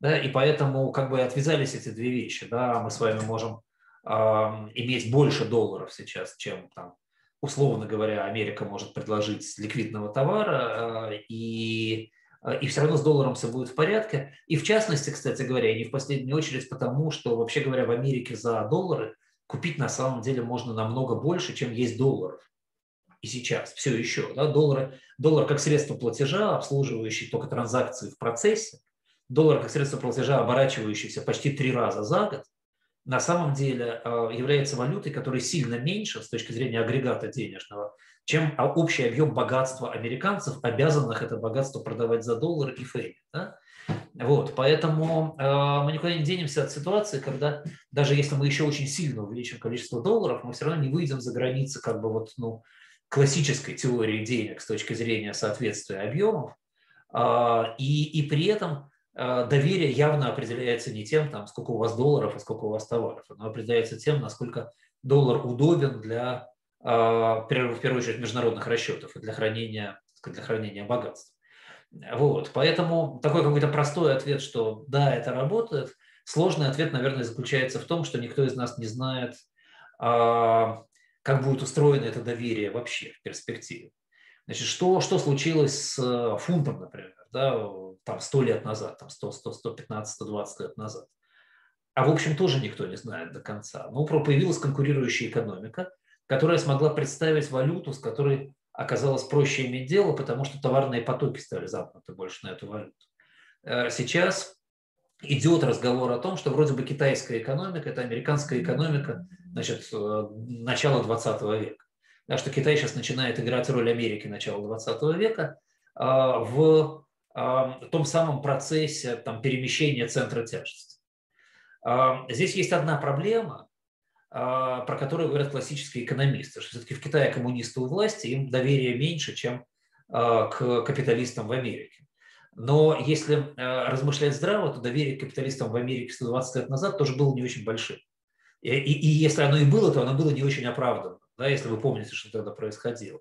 Да, и поэтому как бы отвязались эти две вещи. Да, мы с вами можем э, иметь больше долларов сейчас, чем там, условно говоря, Америка может предложить ликвидного товара, э, и, э, и все равно с долларом все будет в порядке. И в частности, кстати говоря, и не в последнюю очередь потому, что вообще говоря, в Америке за доллары купить на самом деле можно намного больше, чем есть долларов. И сейчас все еще. Да, доллары, доллар как средство платежа, обслуживающий только транзакции в процессе, доллар как средство платежа, оборачивающийся почти три раза за год, на самом деле э, является валютой, которая сильно меньше с точки зрения агрегата денежного, чем общий объем богатства американцев, обязанных это богатство продавать за доллар и фейли. Да? Вот, поэтому э, мы никуда не денемся от ситуации, когда даже если мы еще очень сильно увеличим количество долларов, мы все равно не выйдем за границы как бы вот, ну, классической теории денег с точки зрения соответствия объемов. И, и при этом доверие явно определяется не тем, там, сколько у вас долларов, а сколько у вас товаров. Оно определяется тем, насколько доллар удобен для, э, в первую очередь, международных расчетов и для хранения, для хранения богатств. Вот, поэтому такой какой-то простой ответ, что да, это работает. Сложный ответ, наверное, заключается в том, что никто из нас не знает, а, как будет устроено это доверие вообще в перспективе. Значит, что, что случилось с э, фунтом, например, да, там 100 лет назад, там 100, 100, 115, 120 лет назад. А в общем тоже никто не знает до конца. Ну, появилась конкурирующая экономика, которая смогла представить валюту, с которой оказалось проще иметь дело, потому что товарные потоки стали замкнуты больше на эту валюту. Э, сейчас идет разговор о том, что вроде бы китайская экономика – это американская экономика значит, э, начала 20 века. Да, что Китай сейчас начинает играть роль Америки начала 20 века а, в том самом процессе там, перемещения центра тяжести. Здесь есть одна проблема, про которую говорят классические экономисты, что все-таки в Китае коммунисты у власти, им доверие меньше, чем к капиталистам в Америке. Но если размышлять здраво, то доверие к капиталистам в Америке 120 лет назад тоже было не очень большим. И, и, и если оно и было, то оно было не очень оправданно, да, если вы помните, что тогда происходило.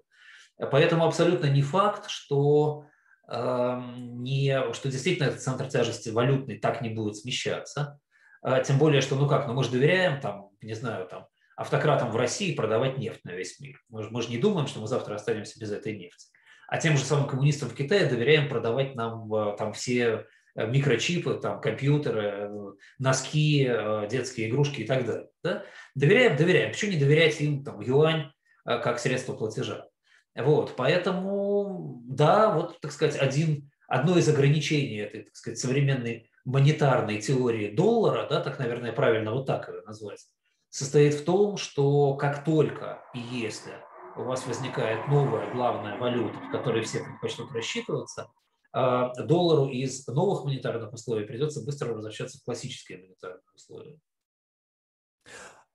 Поэтому абсолютно не факт, что, не, что действительно этот центр тяжести валютный так не будет смещаться. Э, тем более, что, ну как, ну мы же доверяем, там, не знаю, там, автократам в России продавать нефть на весь мир. Мы, мы же не думаем, что мы завтра останемся без этой нефти. А тем же самым коммунистам в Китае доверяем продавать нам э, там все Э, микрочипы, там, компьютеры, носки, детские игрушки и так далее. Да? Доверяем, доверяем. Почему не доверять им там, юань как средство платежа? Вот, поэтому, да, вот, так сказать, один, одно из ограничений этой, так сказать, современной монетарной теории доллара, да, так, наверное, правильно вот так ее назвать, состоит в том, что как только и если у вас возникает новая главная валюта, в которой все предпочтут рассчитываться, а, доллару из новых монетарных условий придется быстро возвращаться в классические монетарные условия.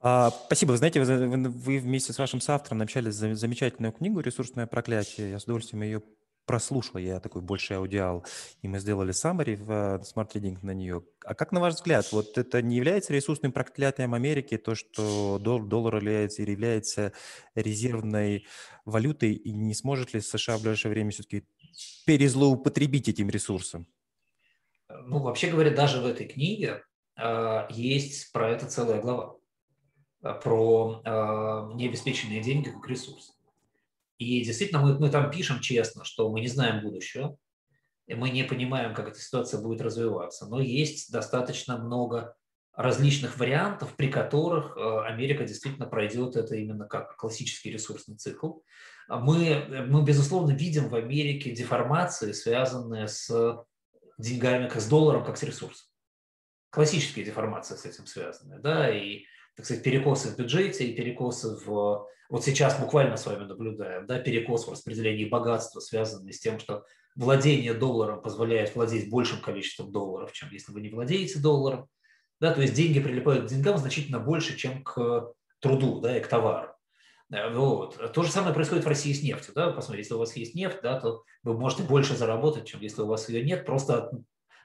А, спасибо. Вы знаете, вы, вместе с вашим соавтором написали замечательную книгу «Ресурсное проклятие». Я с удовольствием ее прослушал, я такой большой аудиал, и мы сделали summary в uh, Smart Reading на нее. А как на ваш взгляд, вот это не является ресурсным проклятием Америки, то, что доллар является является резервной валютой, и не сможет ли США в ближайшее время все-таки перезлоупотребить этим ресурсом? Ну, вообще говоря, даже в этой книге э, есть про это целая глава, э, про э, необеспеченные деньги как ресурс. И действительно, мы, мы там пишем честно, что мы не знаем будущего, и мы не понимаем, как эта ситуация будет развиваться. Но есть достаточно много различных вариантов, при которых э, Америка действительно пройдет это именно как классический ресурсный цикл. Мы, мы безусловно, видим в Америке деформации, связанные с деньгами, как с долларом, как с ресурсом. Классические деформации с этим связаны, да, и, так сказать, перекосы в бюджете и перекосы в... Вот сейчас буквально с вами наблюдаем, да, перекос в распределении богатства, связанный с тем, что владение долларом позволяет владеть большим количеством долларов, чем если вы не владеете долларом. Да, то есть деньги прилипают к деньгам значительно больше, чем к труду да, и к товару. Э, вот. То же самое происходит в России с нефтью. Да? Посмотрите, если у вас есть нефть, да, то вы можете больше заработать, чем если у вас ее нет, просто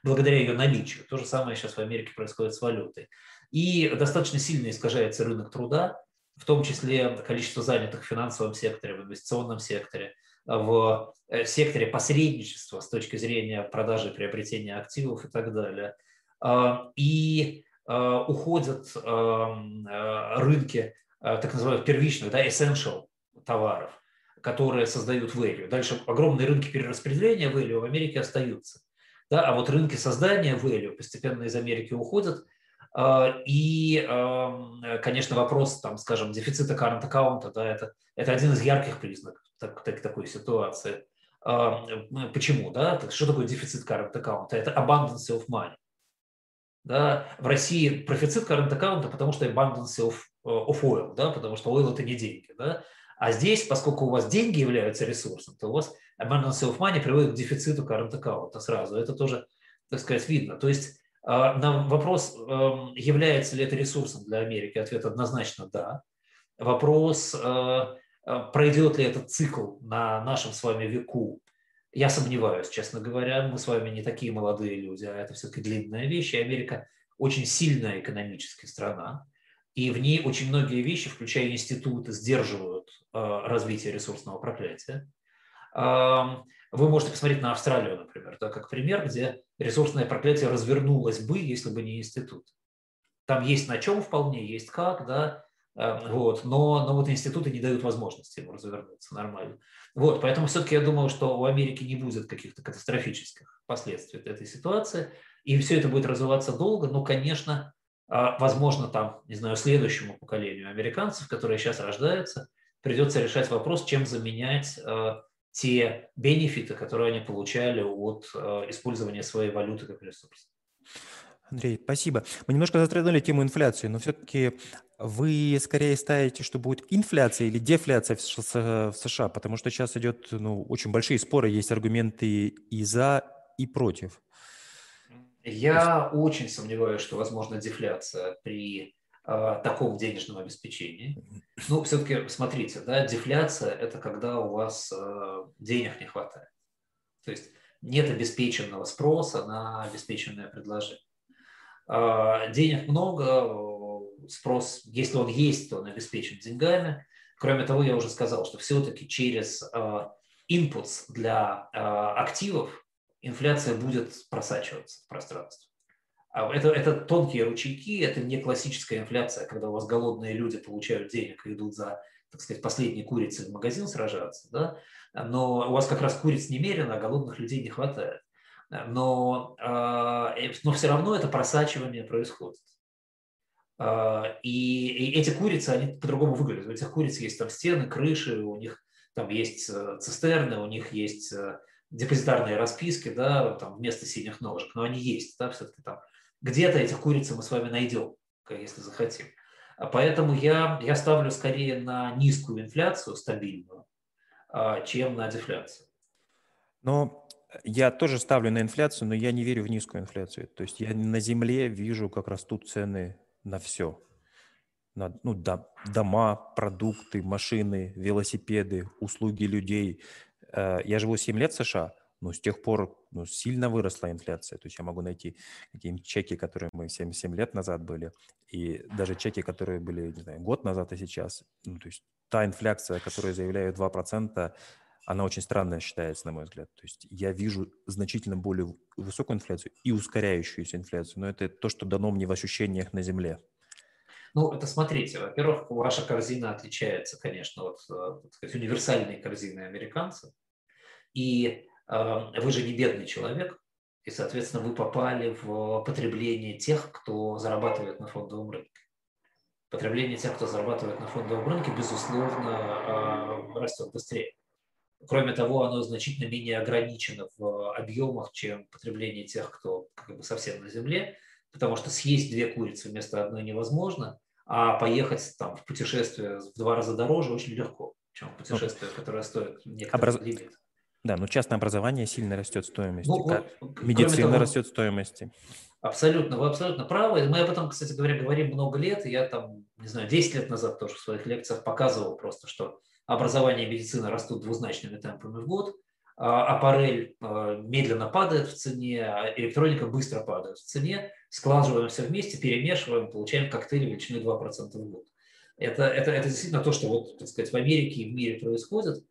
благодаря ее наличию. То же самое сейчас в Америке происходит с валютой. И достаточно сильно искажается рынок труда, в том числе количество занятых в финансовом секторе, в инвестиционном секторе, в э, секторе посредничества с точки зрения продажи приобретения активов и так далее. А, и а, уходят а, рынки так называемых первичных, да, essential товаров, которые создают value. Дальше огромные рынки перераспределения value в Америке остаются. Да, а вот рынки создания value постепенно из Америки уходят. И, конечно, вопрос, там, скажем, дефицита current аккаунта, да, это, это один из ярких признаков так, так, такой ситуации. Почему? Да? Что такое дефицит current аккаунта? Это abundance of money. Да? В России профицит current аккаунта, потому что abundance of, э, of oil, да? потому что oil – это не деньги. Да? А здесь, поскольку у вас деньги являются ресурсом, то у вас abundance of money приводит к дефициту current аккаунта сразу. Это тоже, так сказать, видно. То есть э, на вопрос, эм, является ли это ресурсом для Америки, ответ однозначно да. Вопрос, э, пройдет ли этот цикл на нашем с вами веку, я сомневаюсь, честно говоря. Мы с вами не такие молодые люди, а это все-таки длинная вещь. И Америка очень сильная экономическая страна. И в ней очень многие вещи, включая институты, сдерживают э, развитие ресурсного проклятия. Вы можете посмотреть на Австралию, например, да, как пример, где ресурсное проклятие развернулось бы, если бы не институт. Там есть на чем вполне, есть как, да, Эм, вот. Но, но вот институты не дают возможности ему развернуться нормально. Вот. Поэтому все-таки я думаю, что у Америки не будет каких-то катастрофических последствий этой ситуации, и все это будет развиваться долго, но, конечно, а, возможно, там, не знаю, следующему поколению американцев, которые сейчас рождаются, придется решать вопрос, чем заменять э, те бенефиты, которые они получали от э, использования своей валюты как ресурса. Андрей, спасибо. Мы немножко затронули тему инфляции, но все-таки вы скорее ставите, что будет инфляция или дефляция в США, потому что сейчас идет ну, очень большие споры, есть аргументы и за и против. Я очень сомневаюсь, что возможна дефляция при э, таком денежном обеспечении. Ну, все-таки, смотрите, да, дефляция – это когда у вас э, денег не хватает. То есть нет обеспеченного спроса на обеспеченное предложение. Э, денег много, спрос, если он есть, то он обеспечен деньгами. Кроме того, я уже сказал, что все-таки через inputs для активов инфляция будет просачиваться в пространство. А это, это тонкие ручейки, это не классическая инфляция, когда у вас голодные люди получают денег и идут за, так сказать, последней курицей в магазин сражаться, да? но у вас как раз куриц немерено, а голодных людей не хватает. Но, э, но все равно это просачивание происходит. А, и, и эти курицы, они по-другому выглядят. У этих куриц есть там стены, крыши, у них там есть э, цистерны, у них есть э, депозитарные расписки, да, там вместо синих ножек, но они есть, да, все-таки там где-то этих куриц мы с вами найдем, если захотим. А поэтому я, я ставлю скорее на низкую инфляцию, стабильную, а, чем на дефляцию. Но я тоже ставлю на инфляцию, но я не верю в низкую инфляцию. То есть я на земле вижу, как растут цены на все. На, ну, да, дома, продукты, машины, велосипеды, услуги людей. Э, я живу 7 лет в США, но с тех пор ну, сильно выросла инфляция. То есть я могу найти какие-нибудь чеки, которые мы 7-7 лет назад были, и даже чеки, которые были, не знаю, год назад и сейчас. Ну, то есть та инфляция, которую заявляют 2%, она очень странная считается, на мой взгляд. То есть я вижу значительно более высокую инфляцию и ускоряющуюся инфляцию, но это то, что дано мне в ощущениях на земле. Ну, это смотрите, во-первых, ваша корзина отличается, конечно, от э, так сказать, универсальной корзины американцев. И э, вы же не бедный человек, и, соответственно, вы попали в потребление тех, кто зарабатывает на фондовом рынке. Потребление тех, кто зарабатывает на фондовом рынке, безусловно, э, растет быстрее. Кроме того, оно значительно менее ограничено в объемах, чем потребление тех, кто как бы совсем на земле, потому что съесть две курицы вместо одной невозможно, а поехать там, в путешествие в два раза дороже очень легко, чем путешествие, которое стоит некоторый Образ... лимит. Да, но частное образование сильно растет стоимость. Ну, вот, Медицина того, растет стоимости. Абсолютно, вы абсолютно правы. Мы об этом, кстати говоря, говорим много лет. Я там, не знаю, 10 лет назад тоже в своих лекциях показывал просто, что образование и медицина растут двузначными темпами в год, а аппарель а, медленно падает в цене, а электроника быстро падает в цене, складываем все вместе, перемешиваем, получаем коктейль величиной 2% в год. Это, это, это действительно то, что вот, так сказать, в Америке и в мире происходит.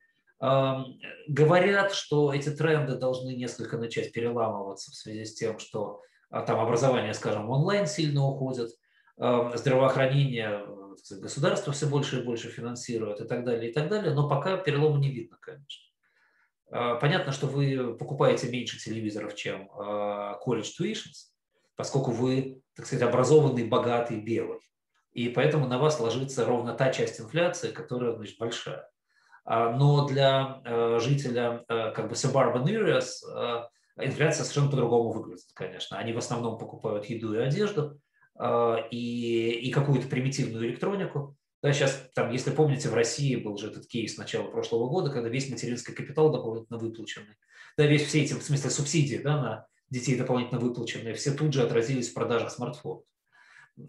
Говорят, что эти тренды должны несколько начать переламываться в связи с тем, что там образование, скажем, онлайн сильно уходит, здравоохранение государство все больше и больше финансирует и так далее, и так далее, но пока перелома не видно, конечно. А, понятно, что вы покупаете меньше телевизоров, чем колледж а, tuitions, поскольку вы, так сказать, образованный, богатый, белый. И поэтому на вас ложится ровно та часть инфляции, которая значит, большая. А, но для жителя как бы suburban areas инфляция совершенно по-другому выглядит, конечно. Они в основном покупают еду и одежду, и, и какую-то примитивную электронику. Да, сейчас, там, если помните, в России был же этот кейс начала прошлого года, когда весь материнский капитал дополнительно выплаченный, да, весь все эти, в смысле, субсидии да, на детей дополнительно выплаченные, все тут же отразились в продажах смартфонов.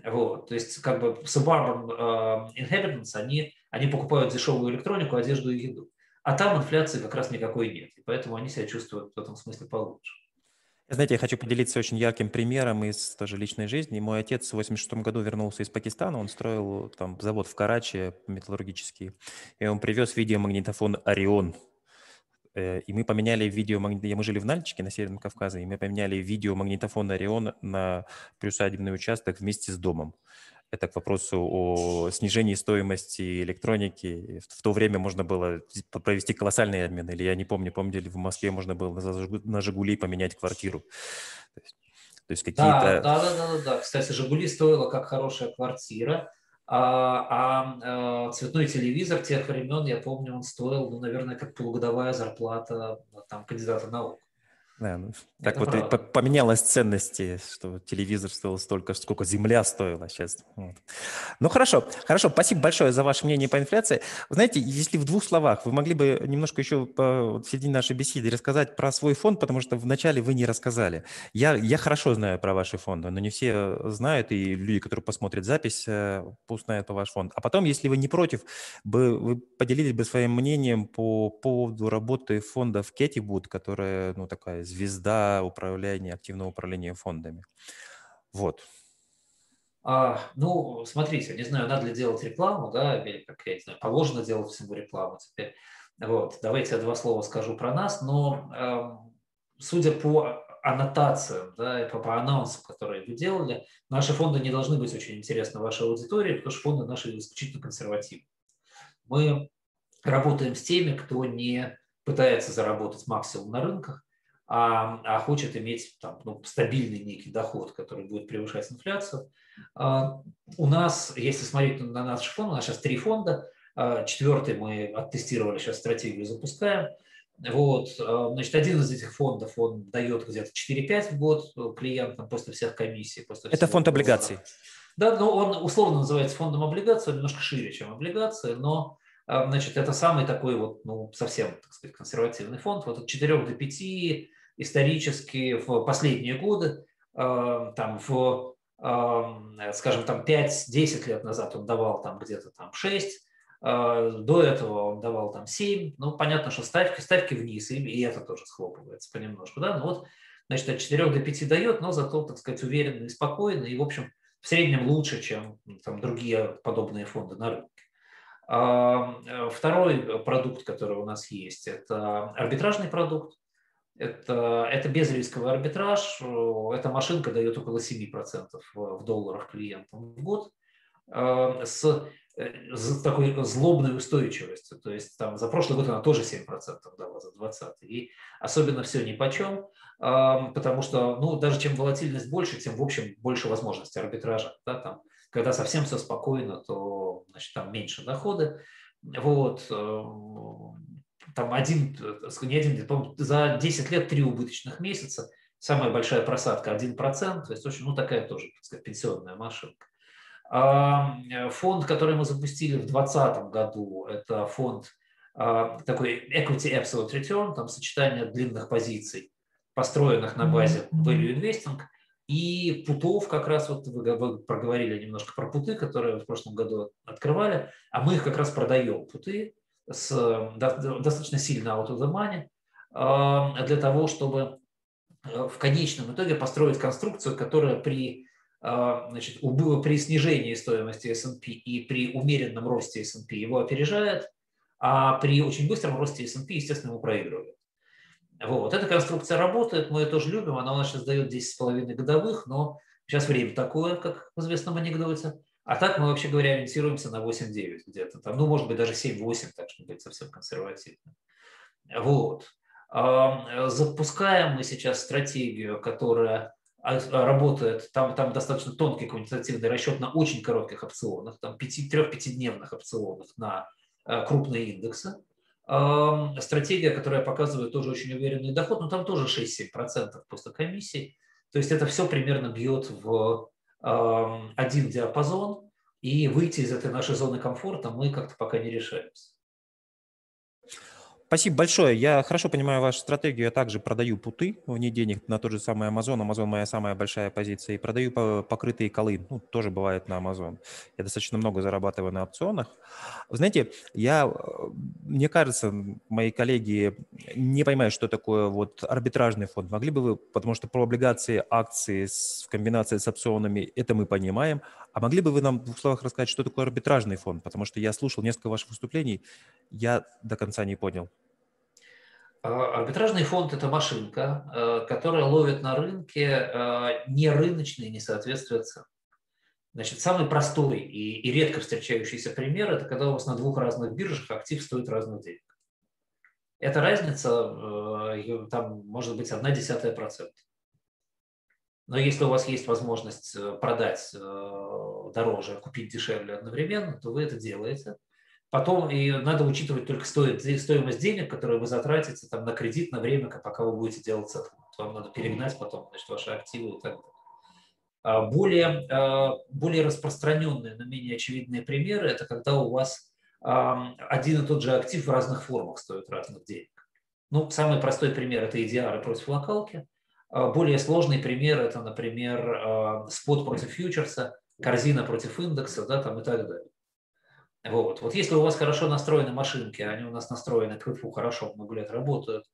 Вот, то есть как бы suburban inhabitants, они, они покупают дешевую электронику, одежду и еду. А там инфляции как раз никакой нет, и поэтому они себя чувствуют в этом смысле получше. Знаете, я хочу поделиться очень ярким примером из тоже личной жизни. Мой отец в 86 году вернулся из Пакистана, он строил там завод в Карачи металлургический, и он привез видеомагнитофон «Орион». Э, и мы поменяли видеомагнитофон, мы жили в Нальчике на Северном Кавказе, и мы поменяли видеомагнитофон «Орион» на приусадебный участок вместе с домом. Это к вопросу о снижении стоимости электроники. В то время можно было провести колоссальный обмен. Или я не помню, помню, в Москве можно было на «Жигули» поменять квартиру. То есть, то есть какие-то... Да, да, да, да, да. Кстати, «Жигули» стоила как хорошая квартира. А, а, а цветной телевизор тех времен, я помню, он стоил, ну, наверное, как полугодовая зарплата там, кандидата наук. Да, ну, так Это вот правда. и поменялась ценности, что телевизор стоил столько, сколько земля стоила сейчас. Вот. Ну хорошо, хорошо, спасибо большое за ваше мнение по инфляции. Вы знаете, если в двух словах, вы могли бы немножко еще по, в середине нашей беседы рассказать про свой фонд, потому что вначале вы не рассказали. Я, я хорошо знаю про ваши фонды, но не все знают, и люди, которые посмотрят запись, э, узнают по ваш фонд. А потом, если вы не против, бы, вы поделились бы своим мнением по поводу работы фонда в Кетивуд, которая, ну, такая звезда управления, активного управления фондами. Вот. А, ну, смотрите, не знаю, надо ли делать рекламу, да, или как я не знаю, положено делать всему рекламу теперь. Вот, давайте я два слова скажу про нас, но э, судя по аннотациям, да, и по, по анонсам, которые вы делали, наши фонды не должны быть очень интересны вашей аудитории, потому что фонды наши исключительно консервативны. Мы работаем с теми, кто не пытается заработать максимум на рынках, а, а хочет иметь там, ну, стабильный некий доход, который будет превышать инфляцию. А, у нас, если смотреть на наш фонд, у нас сейчас три фонда. А, четвертый мы оттестировали, сейчас стратегию запускаем. Вот, а, значит, один из этих фондов, он дает где-то 4-5 в год клиентам после всех комиссий. После Это фонд облигаций? Да, но он условно называется фондом облигаций, он немножко шире, чем облигации, но значит, это самый такой вот, ну, совсем, так сказать, консервативный фонд. Вот от 4 до 5 исторически в последние годы, там в, скажем, там 5-10 лет назад он давал там где-то там 6, до этого он давал там 7, ну, понятно, что ставки, ставки вниз, и, и это тоже схлопывается понемножку, да, ну вот, значит, от 4 до 5 дает, но зато, так сказать, уверенно и спокойно, и, в общем, в среднем лучше, чем там, другие подобные фонды на рынке. Э, второй продукт, который у нас есть, это арбитражный продукт. Это, это безрисковый арбитраж. Эта машинка дает около 7% в долларах клиентам в год э, с, э, с такой злобной устойчивостью. То есть там за прошлый год она тоже 7% дала, за 20 И особенно все ни по чем, потому что ну, даже чем волатильность больше, тем в общем больше возможностей арбитража. Да, там, когда совсем все спокойно, то значит, там меньше доходы. Вот там один, не один, за 10 лет три убыточных месяца, самая большая просадка 1%, то есть очень, ну такая тоже, так сказать, пенсионная машинка. А, фонд, который мы запустили в 2020 году, это фонд а, такой equity absolute return, там сочетание длинных позиций, построенных на базе value investing, и путов, как раз вот вы проговорили немножко про путы, которые в прошлом году открывали, а мы их как раз продаем, путы, с достаточно сильно out of the money, а, для того, чтобы э, в конечном итоге построить конструкцию, которая при, а, значит, при снижении стоимости S&P и при умеренном росте S&P его опережает, а при очень быстром росте S&P, естественно, его проигрывает. Вот. Эта конструкция работает, мы ее тоже любим, она у нас сейчас дает 10,5 годовых, но сейчас время такое, как в известном анекдоте. А так мы, вообще говоря, ориентируемся на 8-9 где-то там, ну, может быть, даже 7-8, так чтобы быть совсем консервативным. Вот. Запускаем мы сейчас стратегию, которая а, работает, там, там достаточно тонкий квантитативный расчет на очень коротких опционах, там 3-5-дневных опционах на э, крупные индексы. Стратегия, которая показывает тоже очень уверенный доход, но там тоже 6-7% после комиссии. То есть это все примерно бьет в один диапазон, и выйти из этой нашей зоны комфорта мы как-то пока не решаемся. Спасибо большое. Я хорошо понимаю вашу стратегию. Я также продаю путы вне денег на тот же самый Amazon. Amazon моя самая большая позиция. И продаю покрытые колы. Ну, тоже бывает на Amazon. Я достаточно много зарабатываю на опционах. Вы знаете, я, мне кажется, мои коллеги не понимают, что такое вот арбитражный фонд. Могли бы вы, потому что про облигации, акции в комбинации с опционами, это мы понимаем. А могли бы вы нам в двух словах рассказать, что такое арбитражный фонд? Потому что я слушал несколько ваших выступлений, я до конца не понял. А, арбитражный фонд – это машинка, э, которая ловит на рынке э, нерыночные несоответствия цен. Значит, самый простой и, и редко встречающийся пример – это когда у вас на двух разных биржах актив стоит разных денег. Эта разница, э, там может быть одна десятая процента. Но если у вас есть возможность продать дороже, купить дешевле одновременно, то вы это делаете – Потом и надо учитывать только стоимость денег, которые вы затратите там, на кредит на время, пока вы будете делать settlement. вам надо перегнать потом значит, ваши активы и так далее. А более, а, более распространенные, но менее очевидные примеры – это когда у вас один и тот же актив в разных формах стоит разных денег. Ну, самый простой пример – это EDR против локалки. Более сложный пример – это, например, спот против фьючерса, корзина против индекса да, там и так далее. Вот. вот если у вас хорошо настроены машинки, они у нас настроены КФУ хорошо, много лет работают,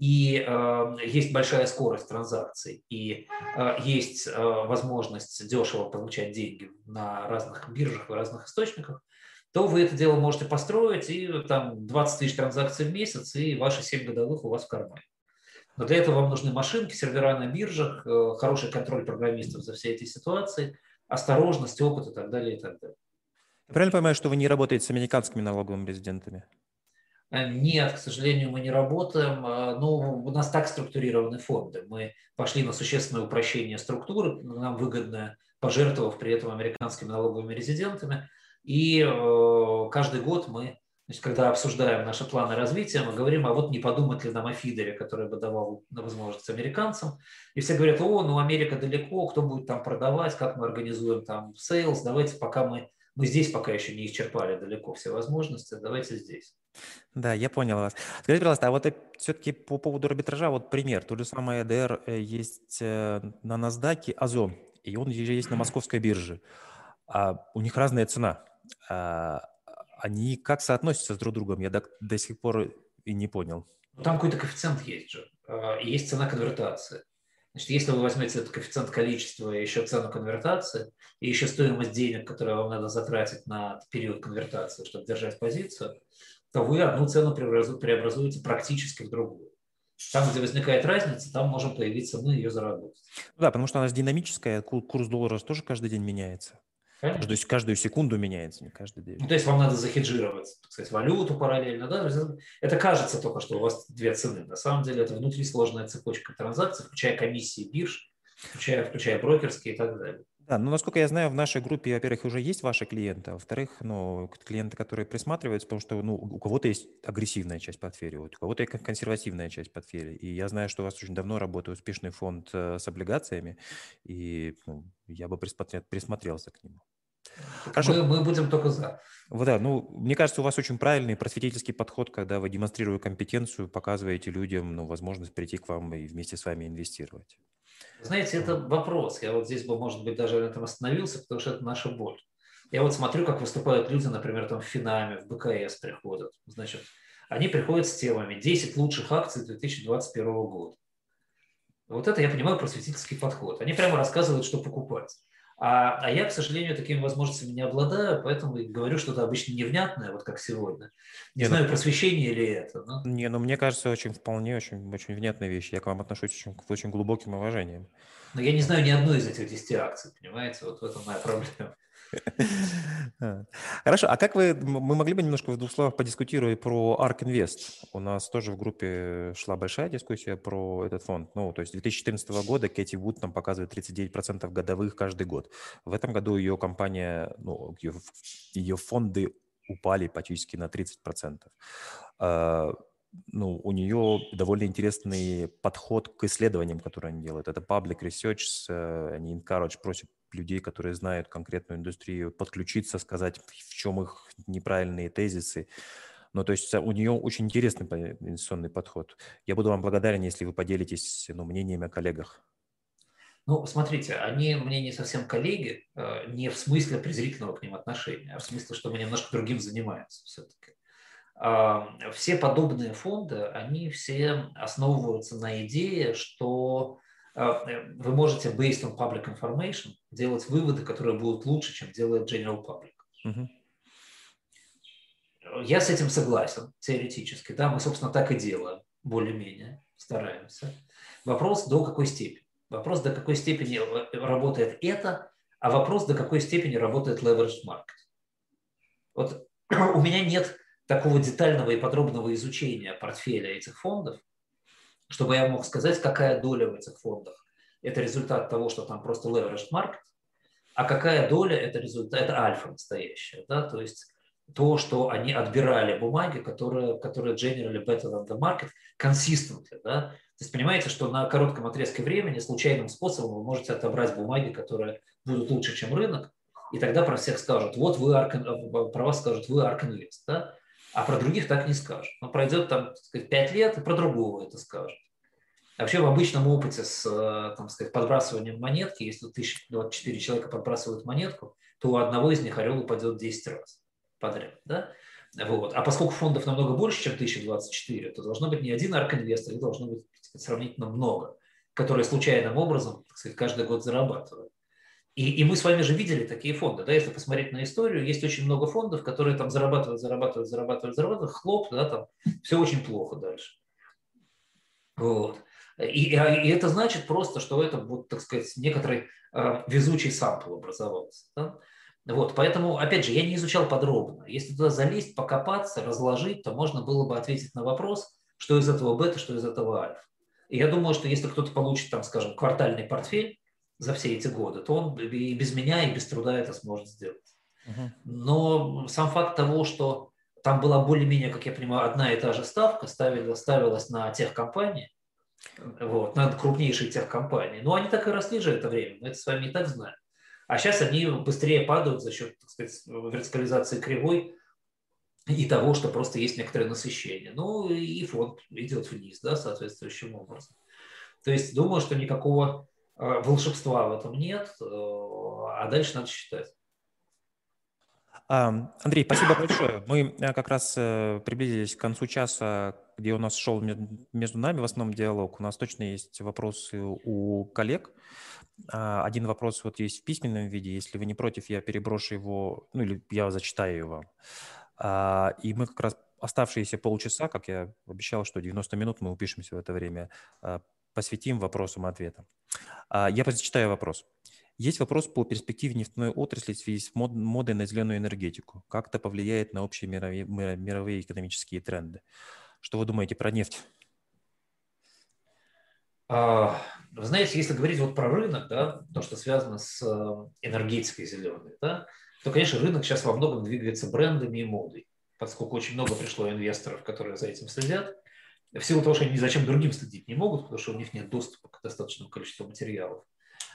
и э, есть большая скорость транзакций, и э, есть э, возможность дешево получать деньги на разных биржах, в разных источниках, то вы это дело можете построить, и там 20 тысяч транзакций в месяц, и ваши 7 годовых у вас в кармане. Но для этого вам нужны машинки, сервера на биржах, э, хороший контроль программистов за все эти ситуации, осторожность, опыт и так далее, и так далее. Я правильно понимаю, что вы не работаете с американскими налоговыми резидентами? Э, нет, к сожалению, мы не работаем. Э, ну, у нас так структурированы фонды. Мы пошли на существенное упрощение структуры, нам выгодно пожертвовав при этом американскими налоговыми резидентами. И э, каждый год мы, значит, когда обсуждаем наши планы развития, мы говорим, а вот не подумать ли нам о feeder е, который бы давал возможность американцам. И все говорят, о, ну Америка далеко, кто будет там продавать, как мы организуем там sales, давайте пока мы мы здесь пока еще не исчерпали далеко все возможности, давайте здесь. Да, я понял вас. Скажите, пожалуйста, а вот все-таки по поводу арбитража, вот пример. То же самое ADR э, есть э, на NASDAQ, Озон, и он есть на московской бирже. А у них разная цена. А они как соотносятся с друг другом? Я до, до сих пор и не понял. Там какой-то коэффициент есть же. А, есть цена конвертации. Значит, если вы возьмете этот коэффициент количества еще цену конвертации, и еще стоимость денег, которую вам надо затратить на период конвертации, чтобы держать позицию, то вы одну цену преобразуете практически в другую. Там, где возникает разница, там можем появиться мы ее заработать. Да, потому что она динамическая, курс доллара тоже каждый день меняется. Конечно. То есть каждую секунду меняется, не каждый день. Ну, то есть вам надо захеджировать, так сказать, валюту параллельно. Да? Это кажется только, что у вас две цены. На самом деле это внутри сложная цепочка транзакций, включая комиссии бирж, включая, включая брокерские и так далее. Да, ну, насколько я знаю, в нашей группе, во-первых, уже есть ваши клиенты, а во-вторых, ну, клиенты, которые присматриваются, потому что, ну, у кого-то есть агрессивная часть портфеля, у кого-то есть консервативная часть портфеля. И я знаю, что у вас очень давно работает успешный фонд э, с облигациями, и ну, я бы присмотрел, присмотрелся к нему. Хорошо. Мы, мы будем только за. Вот, да, ну, мне кажется, у вас очень правильный просветительский подход, когда вы, демонстрируя компетенцию, показываете людям ну, возможность прийти к вам и вместе с вами инвестировать. Знаете, это вопрос. Я вот здесь бы, может быть, даже на этом остановился, потому что это наша боль. Я вот смотрю, как выступают люди, например, там в Финаме, в БКС приходят. Значит, они приходят с темами 10 лучших акций 2021 года. Вот это я понимаю просветительский подход. Они прямо рассказывают, что покупать. А, а я, к сожалению, такими возможностями не обладаю, поэтому говорю что-то обычно невнятное, вот как сегодня. Не, не ну знаю, ну, просвещение ли это. Но... Не, ну мне кажется, очень вполне, очень, очень внятная вещь. Я к вам отношусь очень, с очень глубоким уважением. Но я не знаю ни одной из этих 10 акций, понимаете? Вот в этом моя проблема. Хорошо, а как вы, мы могли бы немножко в двух словах подискутировать про ARK Invest? У нас тоже в группе шла большая дискуссия про этот фонд. Ну, то есть 2014 года Кэти Вуд нам показывает 39% годовых каждый год. В этом году ее компания, ну, ее, ее фонды упали практически на 30% ну, у нее довольно интересный подход к исследованиям, которые они делают. Это public research, э, они encourage, просят людей, которые знают конкретную индустрию, подключиться, сказать, в чем их неправильные тезисы. Ну, то есть у нее очень интересный инвестиционный подход. Я буду вам благодарен, если вы поделитесь ну, мнениями о коллегах. Ну, смотрите, они мне не совсем коллеги, э, не в смысле презрительного к ним отношения, а в смысле, что мы немножко другим занимаемся все-таки. Все подобные фонды, они все основываются на идее, что а, э, вы можете, based on public information, делать выводы, которые будут лучше, чем делает general public. Uh-huh. Я с этим согласен, теоретически. Да, мы, собственно, так и делаем, более-менее, стараемся. Вопрос, до какой степени. Вопрос, до какой степени работает это, а вопрос, до какой степени работает leveraged market. Вот *clears throat* у меня нет такого детального и подробного изучения портфеля этих фондов, чтобы я мог сказать, какая доля в этих фондах. Это результат того, что там просто leveraged market, а какая доля это результат, это альфа настоящая, да, то есть то, что они отбирали бумаги, которые, которые generally better than the market, consistently, да, То есть понимаете, что на коротком отрезке времени случайным способом вы можете отобрать бумаги, которые будут лучше, чем рынок, и тогда про всех скажут, вот вы э, про вас скажут, вы Invest, да? А про других так не скажут. Но пройдет там, так сказать, 5 лет, и про другого это скажут. Вообще в обычном опыте с э, там, сказать, подбрасыванием монетки, если 1024 человека подбрасывают монетку, то у одного из них орел упадет 10 раз подряд. Да? Вот. А поскольку фондов намного больше, чем 1024, то должно быть не один арк-инвестор, их должно быть сказать, сравнительно много, которые случайным образом так сказать, каждый год зарабатывают. И, и мы с вами же видели такие фонды, да, если посмотреть на историю, есть очень много фондов, которые там зарабатывают, зарабатывают, зарабатывают, зарабатывают, хлоп, да, там все очень плохо дальше. Вот. И, и это значит просто, что это, вот, так сказать, некоторый э, везучий сампл образовался. Да? Вот, поэтому, опять же, я не изучал подробно. Если туда залезть, покопаться, разложить, то можно было бы ответить на вопрос, что из этого бета, что из этого альфа. И я думаю, что если кто-то получит, там, скажем, квартальный портфель за все эти годы, то он и без меня, и без труда это сможет сделать. Но сам факт того, что там была более-менее, как я понимаю, одна и та же ставка, ставилась, ставилась на тех компании, вот, на крупнейшие техкомпании. Но они так и росли же это время, мы это с вами и так знаем. А сейчас они быстрее падают за счет, так сказать, вертикализации кривой и того, что просто есть некоторое насыщение. Ну и фонд идет вниз, да, соответствующим образом. То есть думаю, что никакого волшебства в этом нет, э, а дальше надо считать. Андрей, спасибо большое. Мы э, как раз приблизились к концу часа, где у нас шел между нами в основном диалог. У нас точно есть вопросы у коллег. А, один вопрос вот есть в письменном виде. Если вы не против, я переброшу его, ну или я зачитаю его. А, и мы как раз оставшиеся полчаса, как я обещал, что 90 минут мы упишемся в это время, а, посвятим вопросам и ответам. Я зачитаю вопрос. Есть вопрос по перспективе нефтяной отрасли в связи с мод, модой на зеленую энергетику. Как это повлияет на общие мировые, мировые экономические тренды? Что вы думаете про нефть? А, вы знаете, если говорить вот про рынок, да, то, что связано с э, энергетикой зеленой, да, то, конечно, рынок сейчас во многом двигается брендами и модой, поскольку очень много пришло инвесторов, которые за этим следят, в силу того, что они ни зачем другим следить не могут, потому что у них нет доступа к достаточному количеству материалов.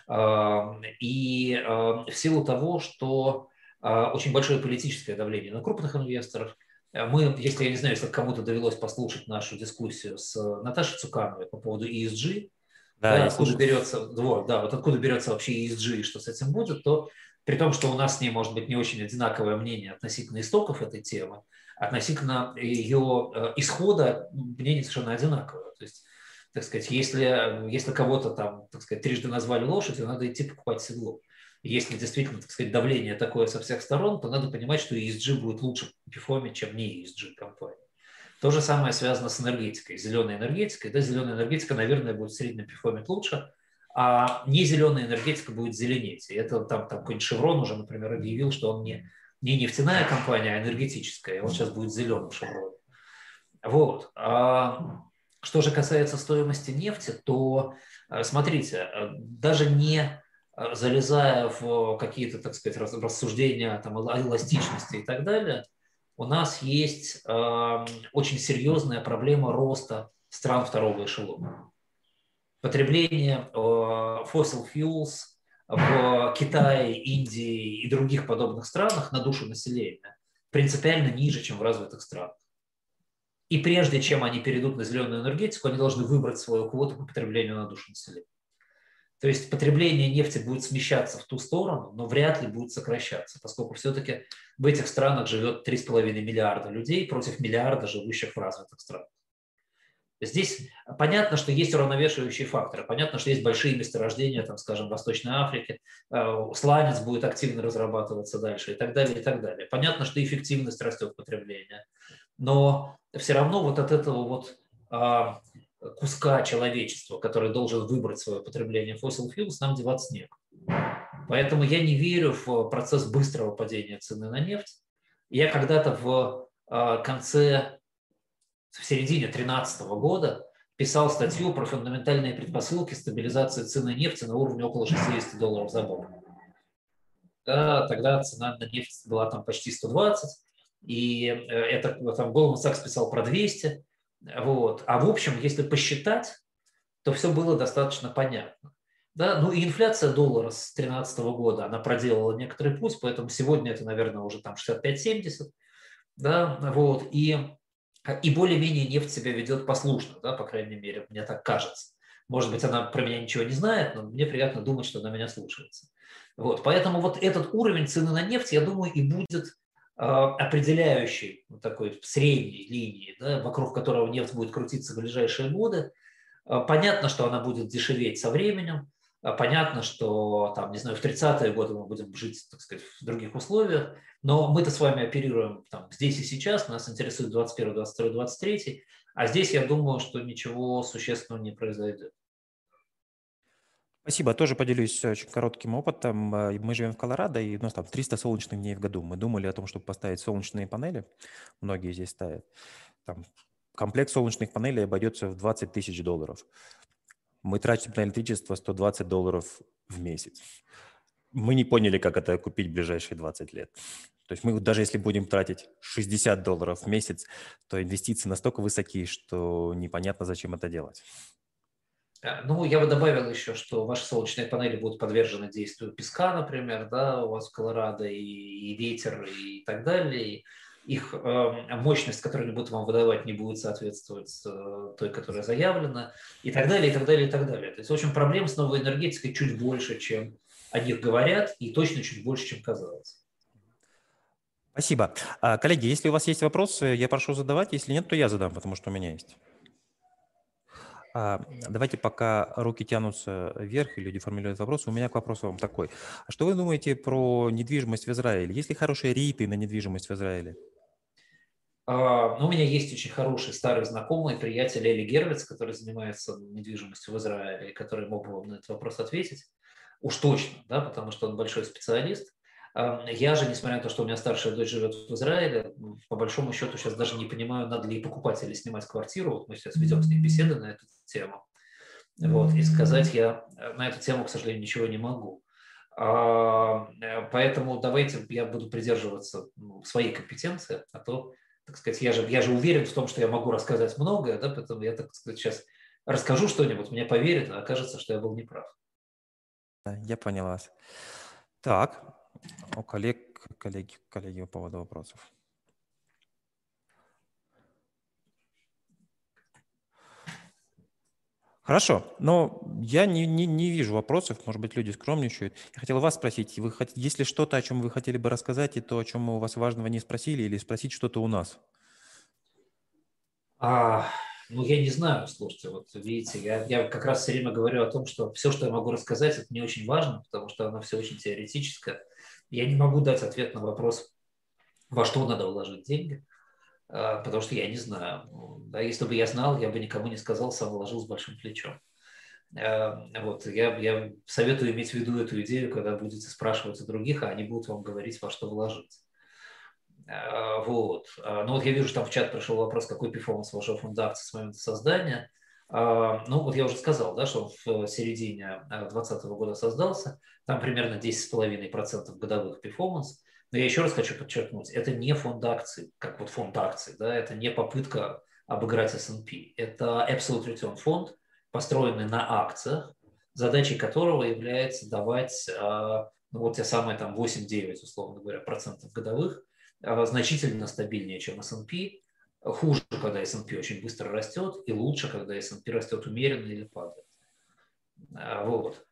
А, и а, в силу того, что очень большое политическое давление на крупных инвесторов – мы, если, я не знаю, если кому-то довелось послушать нашу дискуссию с Наташей Цукановой по поводу ESG, да, да, откуда берется, вот, да, вот откуда берется вообще ESG и что с этим будет, то при том, что у нас с ней может быть не очень одинаковое мнение относительно истоков этой темы, относительно ее э, исхода мнение совершенно одинаковое. То есть, так сказать, если, если кого-то там, так сказать, трижды назвали лошадью, надо идти покупать седло если действительно, так сказать, давление такое со всех сторон, то надо понимать, что ESG будет лучше в Пифоме, чем не ESG компания. То же самое связано с энергетикой, зеленой энергетикой. Да, зеленая энергетика, наверное, будет в среднем пифоме лучше, а не зеленая энергетика будет зеленеть. И это там, там какой-нибудь Шеврон уже, например, объявил, что он не, не нефтяная компания, а энергетическая, он сейчас будет зеленым Шевроном. Вот. А что же касается стоимости нефти, то э, смотрите, э, даже не Э, залезая в какие-то, так сказать, рассуждения там, о эластичности и так далее, у нас есть э, очень серьезная проблема роста стран второго эшелона. Потребление э, fossil fuels в Китае, Индии и других подобных странах на душу населения принципиально ниже, чем в развитых странах. И прежде чем они перейдут на зеленую энергетику, они должны выбрать свою квоту по потреблению на душу населения. То есть потребление нефти будет смещаться в ту сторону, но вряд ли будет сокращаться, поскольку все-таки в этих странах живет 3,5 миллиарда людей против миллиарда живущих в развитых странах. Здесь понятно, что есть уравновешивающие факторы. Понятно, что есть большие месторождения, там, скажем, в Восточной Африке. Э, сланец будет активно разрабатываться дальше и так далее, и так далее. Понятно, что эффективность растет потребления. Но все равно вот от этого вот а, куска человечества, который должен выбрать свое потребление fossil fuels, нам деваться некуда. Поэтому я не верю в процесс быстрого падения цены на нефть. Я когда-то в а, конце, в середине 2013 года писал статью про фундаментальные предпосылки стабилизации цены нефти на уровне около 60 долларов за баррель. Да, тогда цена на нефть была там почти 120, и э, это там Goldman Sachs писал про 200, вот. А в общем, если посчитать, то все было достаточно понятно. Да? Ну и инфляция доллара с 2013 года, она проделала некоторый путь, поэтому сегодня это, наверное, уже там 65-70. Да? Вот. И, и более-менее нефть себя ведет послушно, да, по крайней мере, мне так кажется. Может быть, она про меня ничего не знает, но мне приятно думать, что она меня слушается. Вот. Поэтому вот этот уровень цены на нефть, я думаю, и будет а, определяющей вот такой средней линии, да, вокруг которого нефть будет крутиться в ближайшие годы. А, понятно, что она будет дешеветь со временем. А, понятно, что там, не знаю, в 30-е годы мы будем жить, так сказать, в других условиях, но мы-то с вами оперируем там, здесь и сейчас, нас интересует 21, 22, 23, а здесь я думаю, что ничего существенного не произойдет. Спасибо. Тоже поделюсь очень коротким опытом. Мы живем в Колорадо, и у нас там 300 солнечных дней в году. Мы думали о том, чтобы поставить солнечные панели. Многие здесь ставят. Там комплект солнечных панелей обойдется в 20 тысяч долларов. Мы тратим на электричество 120 долларов в месяц. Мы не поняли, как это купить в ближайшие 20 лет. То есть мы даже если будем тратить 60 долларов в месяц, то инвестиции настолько высокие, что непонятно, зачем это делать. Э, ну, я бы добавил еще, что ваши солнечные панели будут подвержены действию песка, например, да, у вас в Колорадо, и, и ветер, и так далее. Их э, мощность, которую они будут вам выдавать, не будет соответствовать э, той, которая заявлена, и так далее, и так далее, и так далее. То есть, в общем, проблем с новой энергетикой чуть больше, чем о них говорят, и точно чуть больше, чем казалось. Спасибо. А, коллеги, если у вас есть вопросы, я прошу задавать. Если нет, то я задам, потому что у меня есть. А, давайте пока руки тянутся вверх и люди формулируют вопросы, у меня к вопросу вам такой. Что вы думаете про недвижимость в Израиле? Есть ли хорошие рейты на недвижимость в Израиле? А, ну, у меня есть очень хороший старый знакомый, приятель Эли Гервиц, который занимается недвижимостью в Израиле, который мог бы вам на этот вопрос ответить. Уж точно, да, потому что он большой специалист. Я же, несмотря на то, что у меня старшая дочь живет в Израиле, по большому счету сейчас даже не понимаю, надо ли покупать или снимать квартиру. Вот мы сейчас ведем с ней беседы на эту тему. Вот, и сказать я э, на эту тему, к сожалению, ничего не могу. А, э, поэтому давайте я буду придерживаться ну, своей компетенции, а то, так сказать, я же, я же уверен в том, что я могу рассказать многое, да, поэтому я, так сказать, сейчас расскажу что-нибудь, мне поверят, а окажется, что я был неправ. Я понял вас. Так, у коллег, коллеги, коллеги по поводу вопросов. Хорошо, но я не, не, не вижу вопросов, может быть, люди скромничают. Я хотел вас спросить, вы хотите, есть ли что-то, о чем вы хотели бы рассказать, и то, о чем мы у вас важного не спросили, или спросить что-то у нас? А, ну, я не знаю, слушайте, вот видите, я, я как раз все время говорю о том, что все, что я могу рассказать, это не очень важно, потому что оно все очень теоретическое. Я не могу дать ответ на вопрос, во что надо вложить деньги, потому что я не знаю. Да, если бы я знал, я бы никому не сказал, сам вложил с большим плечом. А, вот, я, я советую иметь в виду эту идею, когда будете спрашивать у других, а они будут вам говорить, во что вложить. А, вот. Ну вот я вижу, там в чат пришел вопрос, какой performance вошел фонд акций с момента создания. Ну вот я уже сказал, да, что в середине 2020 года создался, там примерно 10,5% годовых performance. Но я еще раз хочу подчеркнуть, это не фонд акций, как вот фонд акций, да, это не попытка обыграть S&P. Это Absolute Return фонд, построенный на акциях, задачей которого является давать ну, вот те самые там 8-9, условно говоря, процентов годовых, значительно стабильнее, чем S&P, хуже, когда S&P очень быстро растет, и лучше, когда S&P растет умеренно или падает. Вот.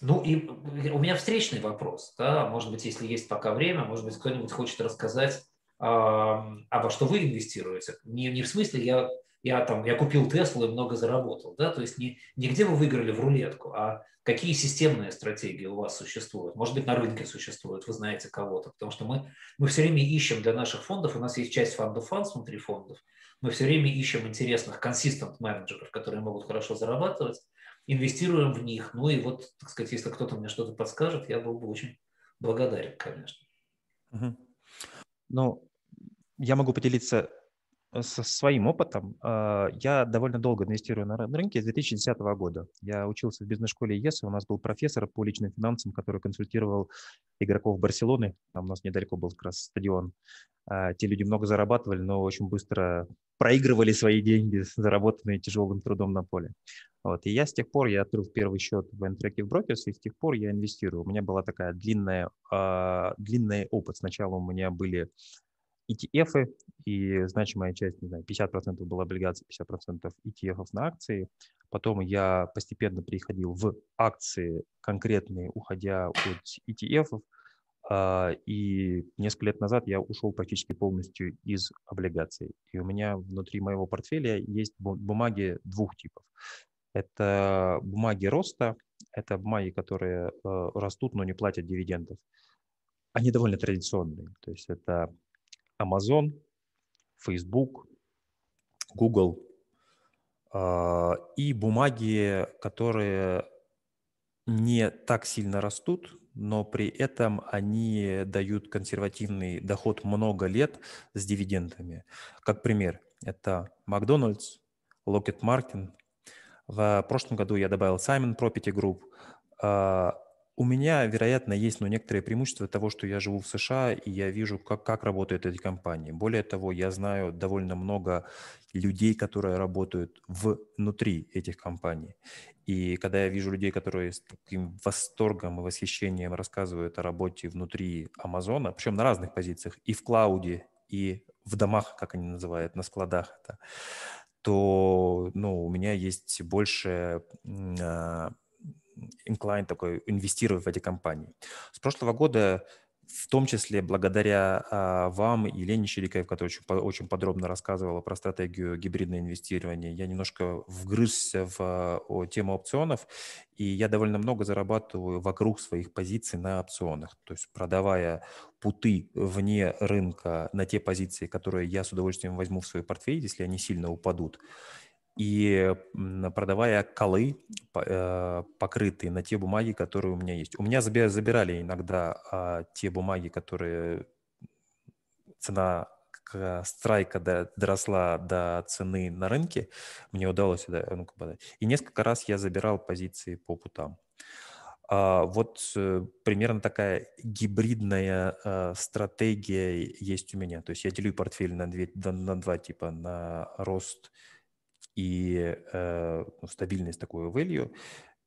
Ну и у меня встречный вопрос, да, может быть, если есть пока время, может быть, кто-нибудь хочет рассказать, а, а во что вы инвестируете. Не, не в смысле я, я, там, я купил Теслу и много заработал, да, то есть не, не где вы выиграли в рулетку, а какие системные стратегии у вас существуют. Может быть, на рынке существуют, вы знаете кого-то, потому что мы, мы все время ищем для наших фондов, у нас есть часть фондов фондов внутри фондов, мы все время ищем интересных, консистент менеджеров, которые могут хорошо зарабатывать, инвестируем в них. Ну и вот, так сказать, если кто-то мне что-то подскажет, я был бы очень благодарен, конечно. Угу. Ну, я могу поделиться со своим опытом. А, я довольно долго инвестирую на рынке с 2010 года. Я учился в бизнес-школе ЕС, у нас был профессор по личным финансам, который консультировал игроков Барселоны. Там у нас недалеко был как раз стадион. А, те люди много зарабатывали, но очень быстро проигрывали свои деньги, заработанные тяжелым трудом на поле. Вот. И я с тех пор, я открыл первый счет в Interactive Brokers, и с тех пор я инвестирую. У меня была такая длинная, э, длинный опыт. Сначала у меня были ETF, и значимая часть, не знаю, 50% была облигаций, 50% ETF на акции. Потом я постепенно переходил в акции конкретные, уходя от ETF. А, и несколько лет назад я ушел практически полностью из облигаций. И у меня внутри моего портфеля есть бумаги двух типов. Это бумаги роста, это бумаги, которые э, растут, но не платят дивидендов. Они довольно традиционные. То есть это Amazon, Facebook, Google а, и бумаги, которые не так сильно растут, но при этом они дают консервативный доход много лет с дивидендами. Как пример, это Макдональдс, Lockheed Martin. В прошлом году я добавил Simon Property Group. А, у меня, вероятно, есть ну, некоторые преимущества того, что я живу в США, и я вижу, как, как работают эти компании. Более того, я знаю довольно много людей, которые работают внутри этих компаний. И когда я вижу людей, которые с таким восторгом и восхищением рассказывают о работе внутри Амазона, причем на разных позициях, и в клауде, и в домах, как они называют, на складах это, то ну, у меня есть больше а, incline такой инвестировать в эти компании. С прошлого года в том числе благодаря а, вам и Лене Чирикаев, которая очень, очень подробно рассказывала про стратегию гибридного инвестирования, я немножко вгрызся в а, тему опционов, и я довольно много зарабатываю вокруг своих позиций на опционах, то есть продавая путы вне рынка на те позиции, которые я с удовольствием возьму в свой портфель, если они сильно упадут, и продавая колы, э, покрытые на те бумаги, которые у меня есть. У меня забирали иногда а, те бумаги, которые цена страйка доросла до цены на рынке, мне удалось это ну, И несколько раз я забирал позиции по путам. А, вот э, примерно такая гибридная а, стратегия есть у меня. То есть я делю портфель на, две, на два типа, на рост и э, ну, стабильность такую value,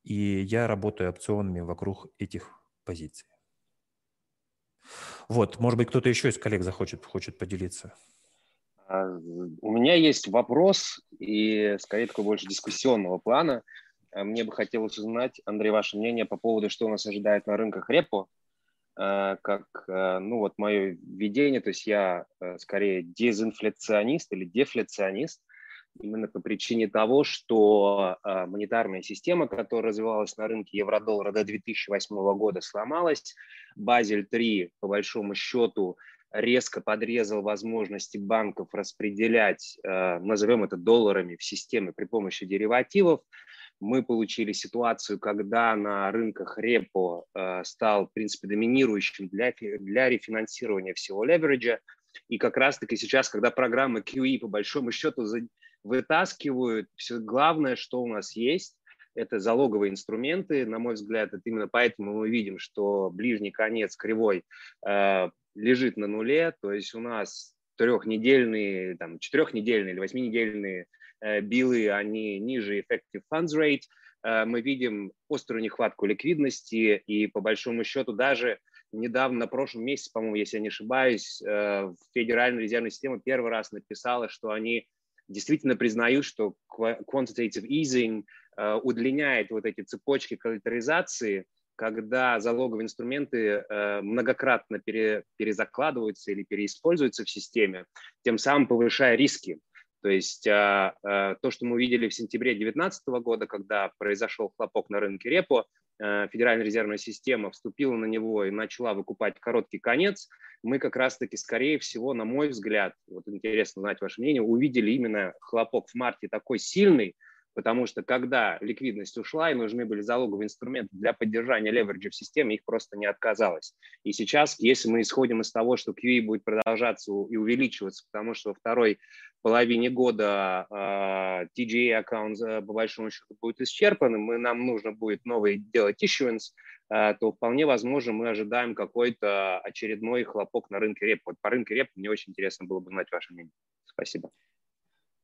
и я работаю опционами вокруг этих позиций. Вот, может быть, кто-то еще из коллег захочет, хочет поделиться. А, у меня есть вопрос, и скорее такой больше дискуссионного плана. А, мне бы хотелось узнать, Андрей, ваше мнение по поводу, что у нас ожидает на рынках репо, а, как, ну вот мое видение, то есть я скорее дезинфляционист или дефляционист, именно по причине того, что э, монетарная система, которая развивалась на рынке евро-доллара до 2008 года, сломалась. Базель 3, по большому счету, резко подрезал возможности банков распределять, э, назовем это долларами, в системе при помощи деривативов. Мы получили ситуацию, когда на рынках репо э, стал, в принципе, доминирующим для, для рефинансирования всего левериджа. И как раз-таки сейчас, когда программы QE по большому счету вытаскивают все главное, что у нас есть, это залоговые инструменты. На мой взгляд, это именно поэтому мы видим, что ближний конец кривой э, лежит на нуле. То есть у нас трехнедельные, там, четырехнедельные или восьминедельные э, билы, они ниже effective funds rate. Э, мы видим острую нехватку ликвидности и по большому счету даже недавно, на прошлом месяце, по-моему, если я не ошибаюсь, э, Федеральная резервная система первый раз написала, что они действительно признаю, что quantitative easing э, удлиняет вот эти цепочки коллектаризации, когда залоговые инструменты э, многократно пере, перезакладываются или переиспользуются в системе, тем самым повышая риски. То есть а, то, что мы увидели в сентябре 2019 года, когда произошел хлопок на рынке репо, Э, Федеральная резервная система вступила на него и начала выкупать короткий конец, мы как раз-таки, скорее всего, на мой взгляд, вот интересно знать ваше мнение, увидели именно хлопок в марте такой сильный, потому что когда ликвидность ушла и нужны были залоговые инструменты для поддержания левериджа в системе, их просто не отказалось. И сейчас, если мы исходим из того, что QE будет продолжаться и увеличиваться, потому что во второй половине года э, TGA аккаунт по большому счету будет исчерпан, и нам нужно будет новый делать issuance, э, то вполне возможно мы ожидаем какой-то очередной хлопок на рынке реп. Вот по рынку реп мне очень интересно было бы знать ваше мнение. Спасибо.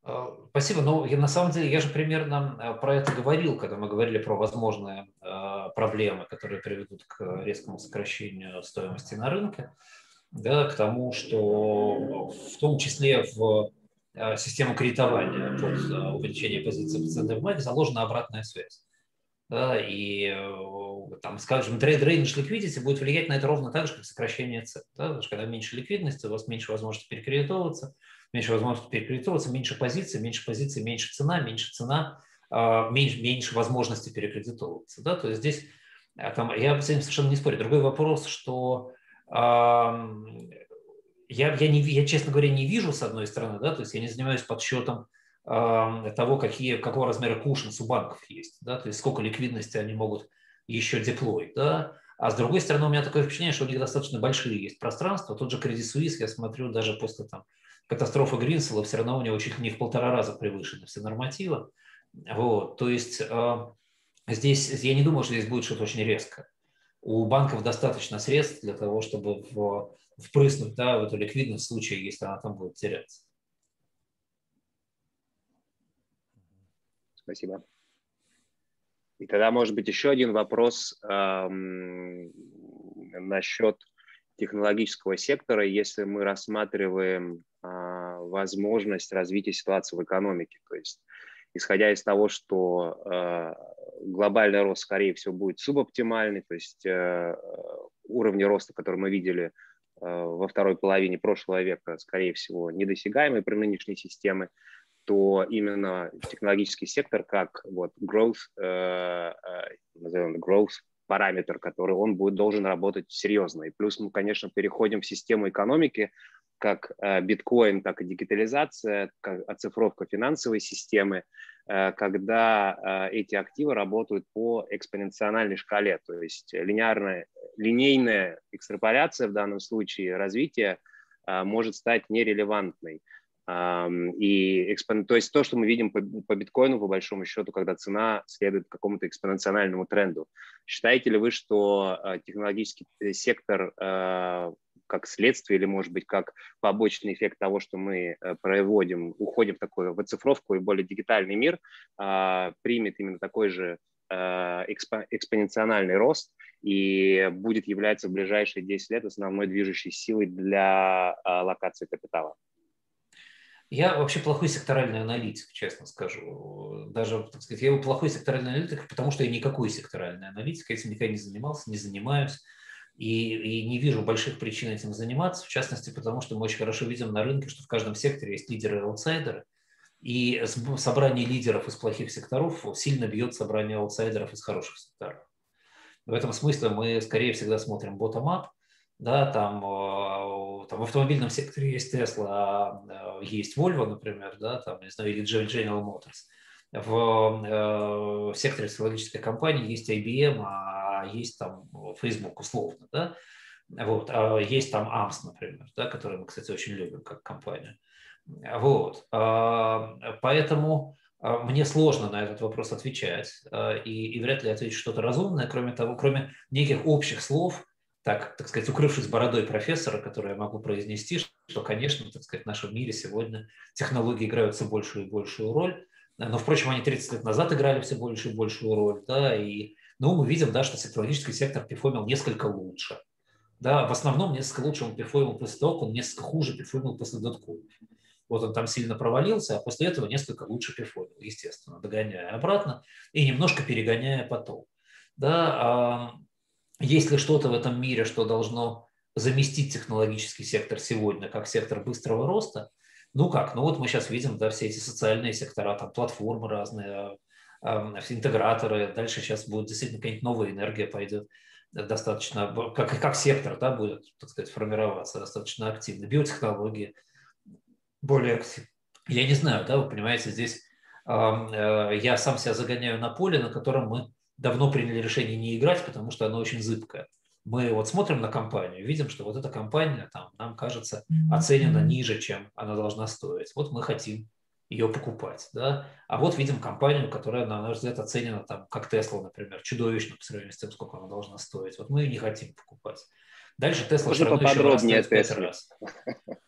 А, спасибо. Ну, я, на самом деле, я же примерно а, про это говорил, когда мы говорили про возможные э, проблемы, которые приведут к резкому сокращению стоимости на рынке, да, к тому, что в том числе в э, систему кредитования под э, увеличение позиции в ценной бумаге заложена обратная связь. Да, и там, скажем, трейд range liquidity будет влиять на это ровно так же, как сокращение цен. Да? Потому что когда меньше ликвидности, у вас меньше возможности перекредитоваться, меньше возможности перекредитоваться, меньше позиций, меньше позиций, меньше цена, меньше цена, а, меньше, меньше возможности перекредитовываться. Да? То есть здесь а, там, я с этим совершенно не спорю. Другой вопрос, что я, я, не, я, честно говоря, не вижу, с одной стороны, да, то есть я не занимаюсь подсчетом того, какие, какого размера кушенс у банков есть, да, то есть сколько ликвидности они могут еще деплой, да, а с другой стороны, у меня такое впечатление, что у них достаточно большие есть пространства. Тот же Credit Suisse, я смотрю, даже после там, катастрофа Гринсела все равно у него чуть ли не в полтора раза превышены все нормативы. Вот, то есть э, здесь, я не думаю, что здесь будет что-то очень резко. У банков достаточно средств для того, чтобы в, впрыснуть да, в эту ликвидность в случае, если она там будет теряться. Спасибо. И тогда, может быть, еще один вопрос эм, насчет технологического сектора, если мы рассматриваем возможность развития ситуации в экономике. То есть, исходя из того, что а, глобальный рост, скорее всего, будет субоптимальный, то есть э, уровни роста, которые мы видели а, во второй половине прошлого века, скорее всего, недосягаемые при нынешней системе, то именно технологический сектор как вот growth, назовем growth параметр, который он будет должен работать серьезно. И плюс мы, конечно, переходим в систему экономики, как э, биткоин, так и дигитализация, как оцифровка финансовой системы, э, когда э, эти активы работают по экспоненциональной шкале, то есть линейная, линейная экстраполяция в данном случае развития может стать нерелевантной. И то есть то, что мы видим по, по биткоину, по большому счету, когда цена следует какому-то экспоненциальному тренду. Считаете ли вы, что технологический сектор как следствие или, может быть, как побочный эффект того, что мы э, проводим, уходим в такую в оцифровку и более дигитальный мир, а, примет именно такой же э, экспоненциональный рост и будет являться в ближайшие 10 лет основной движущей силой для а, локации капитала. Я вообще плохой секторальный аналитик, честно скажу. Даже, так сказать, я плохой секторальный аналитик, потому что я никакой секторальный аналитик, я этим никогда не занимался, не занимаюсь и, и не вижу больших причин этим заниматься, в частности, потому что мы очень хорошо видим на рынке, что в каждом секторе есть лидеры и аутсайдеры, и собрание лидеров из плохих секторов сильно бьет собрание аутсайдеров из хороших секторов. В этом смысле мы скорее всегда смотрим bottom-up, да, там, э, там в автомобильном секторе есть Tesla, а, есть Volvo, например, да, там, не знаю, или General Motors. В, э, в секторе технологической компании есть IBM, а а есть там Facebook условно, да, вот, а есть там AMS, например, да, который мы, кстати, очень любим как компания. Вот, а, поэтому мне сложно на этот вопрос отвечать, и, и вряд ли ответить что-то разумное, кроме того, кроме неких общих слов, так, так сказать, укрывшись бородой профессора, который я могу произнести, что, конечно, так сказать, в нашем мире сегодня технологии играют все большую и большую роль, но, впрочем, они 30 лет назад играли все большую и большую роль, да, и но мы видим, да, что технологический сектор перформил несколько лучше. Да, в основном несколько лучше он перформил после того, как он несколько хуже перформил после дотков. Вот он там сильно провалился, а после этого несколько лучше перформил, естественно, догоняя обратно и немножко перегоняя потом. Да, а есть ли что-то в этом мире, что должно заместить технологический сектор сегодня как сектор быстрого роста? Ну как, ну вот мы сейчас видим, да, все эти социальные сектора, там платформы разные, интеграторы, дальше сейчас будет действительно какая-нибудь новая энергия пойдет достаточно, как, как сектор да, будет, так сказать, формироваться достаточно активно. Биотехнологии более активно. Я не знаю, да, вы понимаете, здесь я сам себя загоняю на поле, на котором мы давно приняли решение не играть, потому что оно очень зыбкое. Мы вот смотрим на компанию, видим, что вот эта компания там, нам кажется оценена ниже, чем она должна стоить. Вот мы хотим ее покупать. Да? А вот видим компанию, которая, на наш взгляд, оценена там, как Tesla, например, чудовищно по сравнению с тем, сколько она должна стоить. Вот мы ее не хотим покупать. Дальше Tesla все равно еще в 5 раз.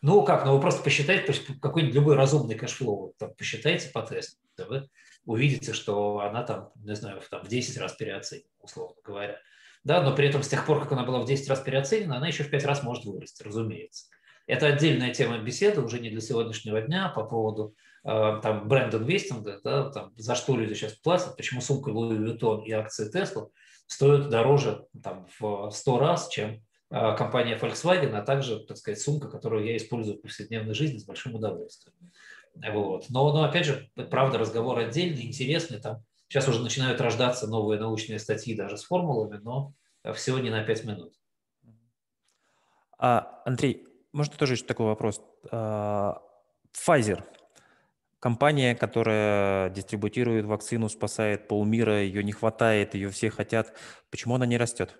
Ну как, ну вы просто посчитайте какой-нибудь любой разумный cash flow, там, посчитайте по Тесле, вы увидите, что она там, не знаю, там, в 10 раз переоценена, условно говоря. Да, но при этом с тех пор, как она была в 10 раз переоценена, она еще в 5 раз может вырасти, разумеется. Это отдельная тема беседы, уже не для сегодняшнего дня, по поводу там brand investing а, да, там, за что люди сейчас платят, почему сумка Louis Vuitton и акции Tesla стоят дороже там, в 100 раз, чем э, компания Volkswagen, а также, так сказать, сумка, которую я использую в повседневной жизни с большим удовольствием. Вот. Но, но, опять же, правда, разговор отдельный, интересный. Там сейчас уже начинают рождаться новые научные статьи даже с формулами, но всего не на 5 минут. А, Андрей, можно тоже еще такой вопрос? А, Pfizer – компания, которая дистрибутирует вакцину, спасает полмира, ее не хватает, ее все хотят. Почему она не растет?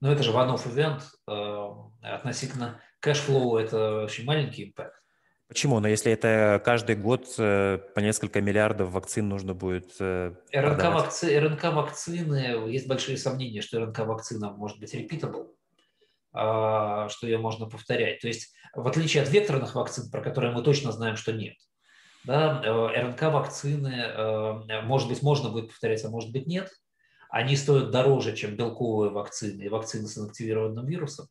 Ну, это же one-off event. Э, относительно cash flow это очень маленький impact. Почему? Но если это каждый год э, по несколько миллиардов вакцин нужно будет э, РНК, вакци... РНК вакцины, есть большие сомнения, что РНК вакцина может быть repeatable, а, что ее можно повторять. То есть, в отличие от векторных вакцин, про которые мы точно знаем, что нет, да, э, РНК-вакцины, э, может быть, можно будет повторять, а может быть, нет. Они стоят дороже, чем белковые вакцины и вакцины с инактивированным вирусом,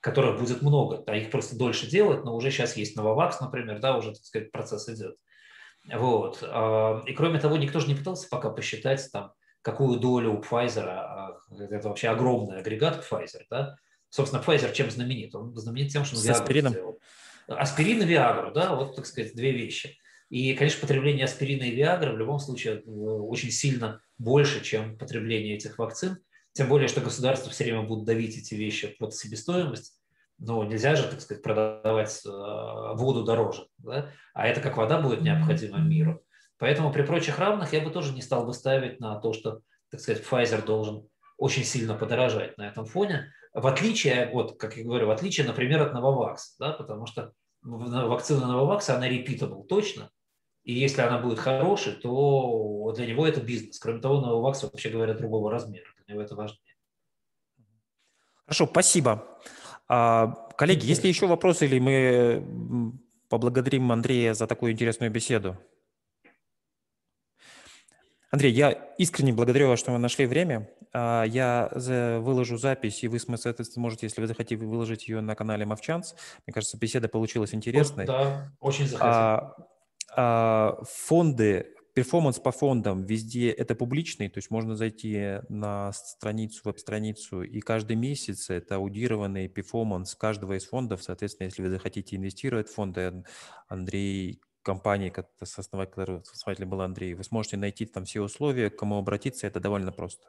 которых будет много. А их просто дольше делать, но уже сейчас есть Нововакс, например, да, уже, так сказать, процесс идет. Вот. А, и кроме того, никто же не пытался пока посчитать, там, какую долю у Pfizer, а, это вообще огромный агрегат Pfizer, да, Собственно, Pfizer чем знаменит? Он знаменит тем, что он С аспирином. Сделал. Аспирин и Виагру, да, вот, так сказать, две вещи. И, конечно, потребление аспирина и Виагры в любом случае э, очень сильно больше, чем потребление этих вакцин. Тем более, что государство все время будет давить эти вещи под себестоимость. Но нельзя же, так сказать, продавать э, воду дороже. Да? А это как вода будет необходима миру. Поэтому при прочих равных я бы тоже не стал бы ставить на то, что, так сказать, Pfizer должен очень сильно подорожать на этом фоне. В отличие, вот, как я говорю, в отличие, например, от Novavax, да, потому что вакцина Novavax, она repeatable точно, и если она будет хорошей, то для него это бизнес. Кроме того, Novavax, вообще говоря, другого размера. Для него это важнее. Хорошо, спасибо. А, коллеги, есть ли еще вопросы, или мы поблагодарим Андрея за такую интересную беседу? Андрей, я искренне благодарю вас, что вы нашли время. А, я выложу запись, и вы сможете, если вы захотите, выложить ее на канале Movchan's. Мне кажется, беседа получилась интересной. Да, очень захотел. А, фонды, performance по фондам везде это публичный, то есть можно зайти на страницу, веб-страницу, и каждый месяц это аудированный performance каждого из фондов. Соответственно, если вы захотите инвестировать в фонды, Андрей компании, основатель, основателем был Андрей, вы сможете найти там все условия, к кому обратиться, это довольно просто.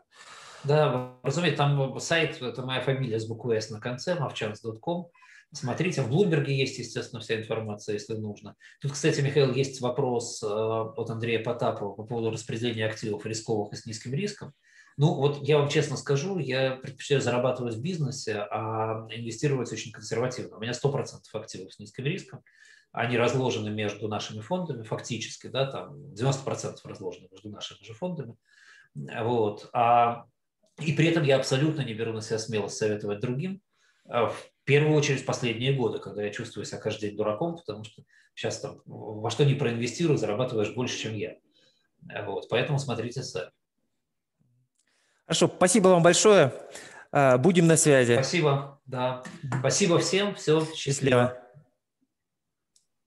Да, разумеется, там сайт, это моя фамилия с буквой S на конце, mavchance.com. Смотрите, в Блумберге есть, естественно, вся информация, если нужно. Тут, кстати, Михаил, есть вопрос э, от Андрея Потапова по поводу распределения активов рисковых и с низким риском. Ну, вот я вам честно скажу, я предпочитаю зарабатывать в бизнесе, а инвестировать очень консервативно. У меня 100% активов с низким риском. Они разложены между нашими фондами, фактически, да, там 90% разложены между нашими же фондами. Вот. А, и при этом я абсолютно не беру на себя смелость советовать другим. А в первую очередь в последние годы, когда я чувствую себя каждый день дураком, потому что сейчас там во что не проинвестирую, зарабатываешь больше, чем я. Вот, поэтому смотрите сами. Хорошо, спасибо вам большое. А, будем на связи. Спасибо, да. Спасибо всем. Все, счастливо. счастливо.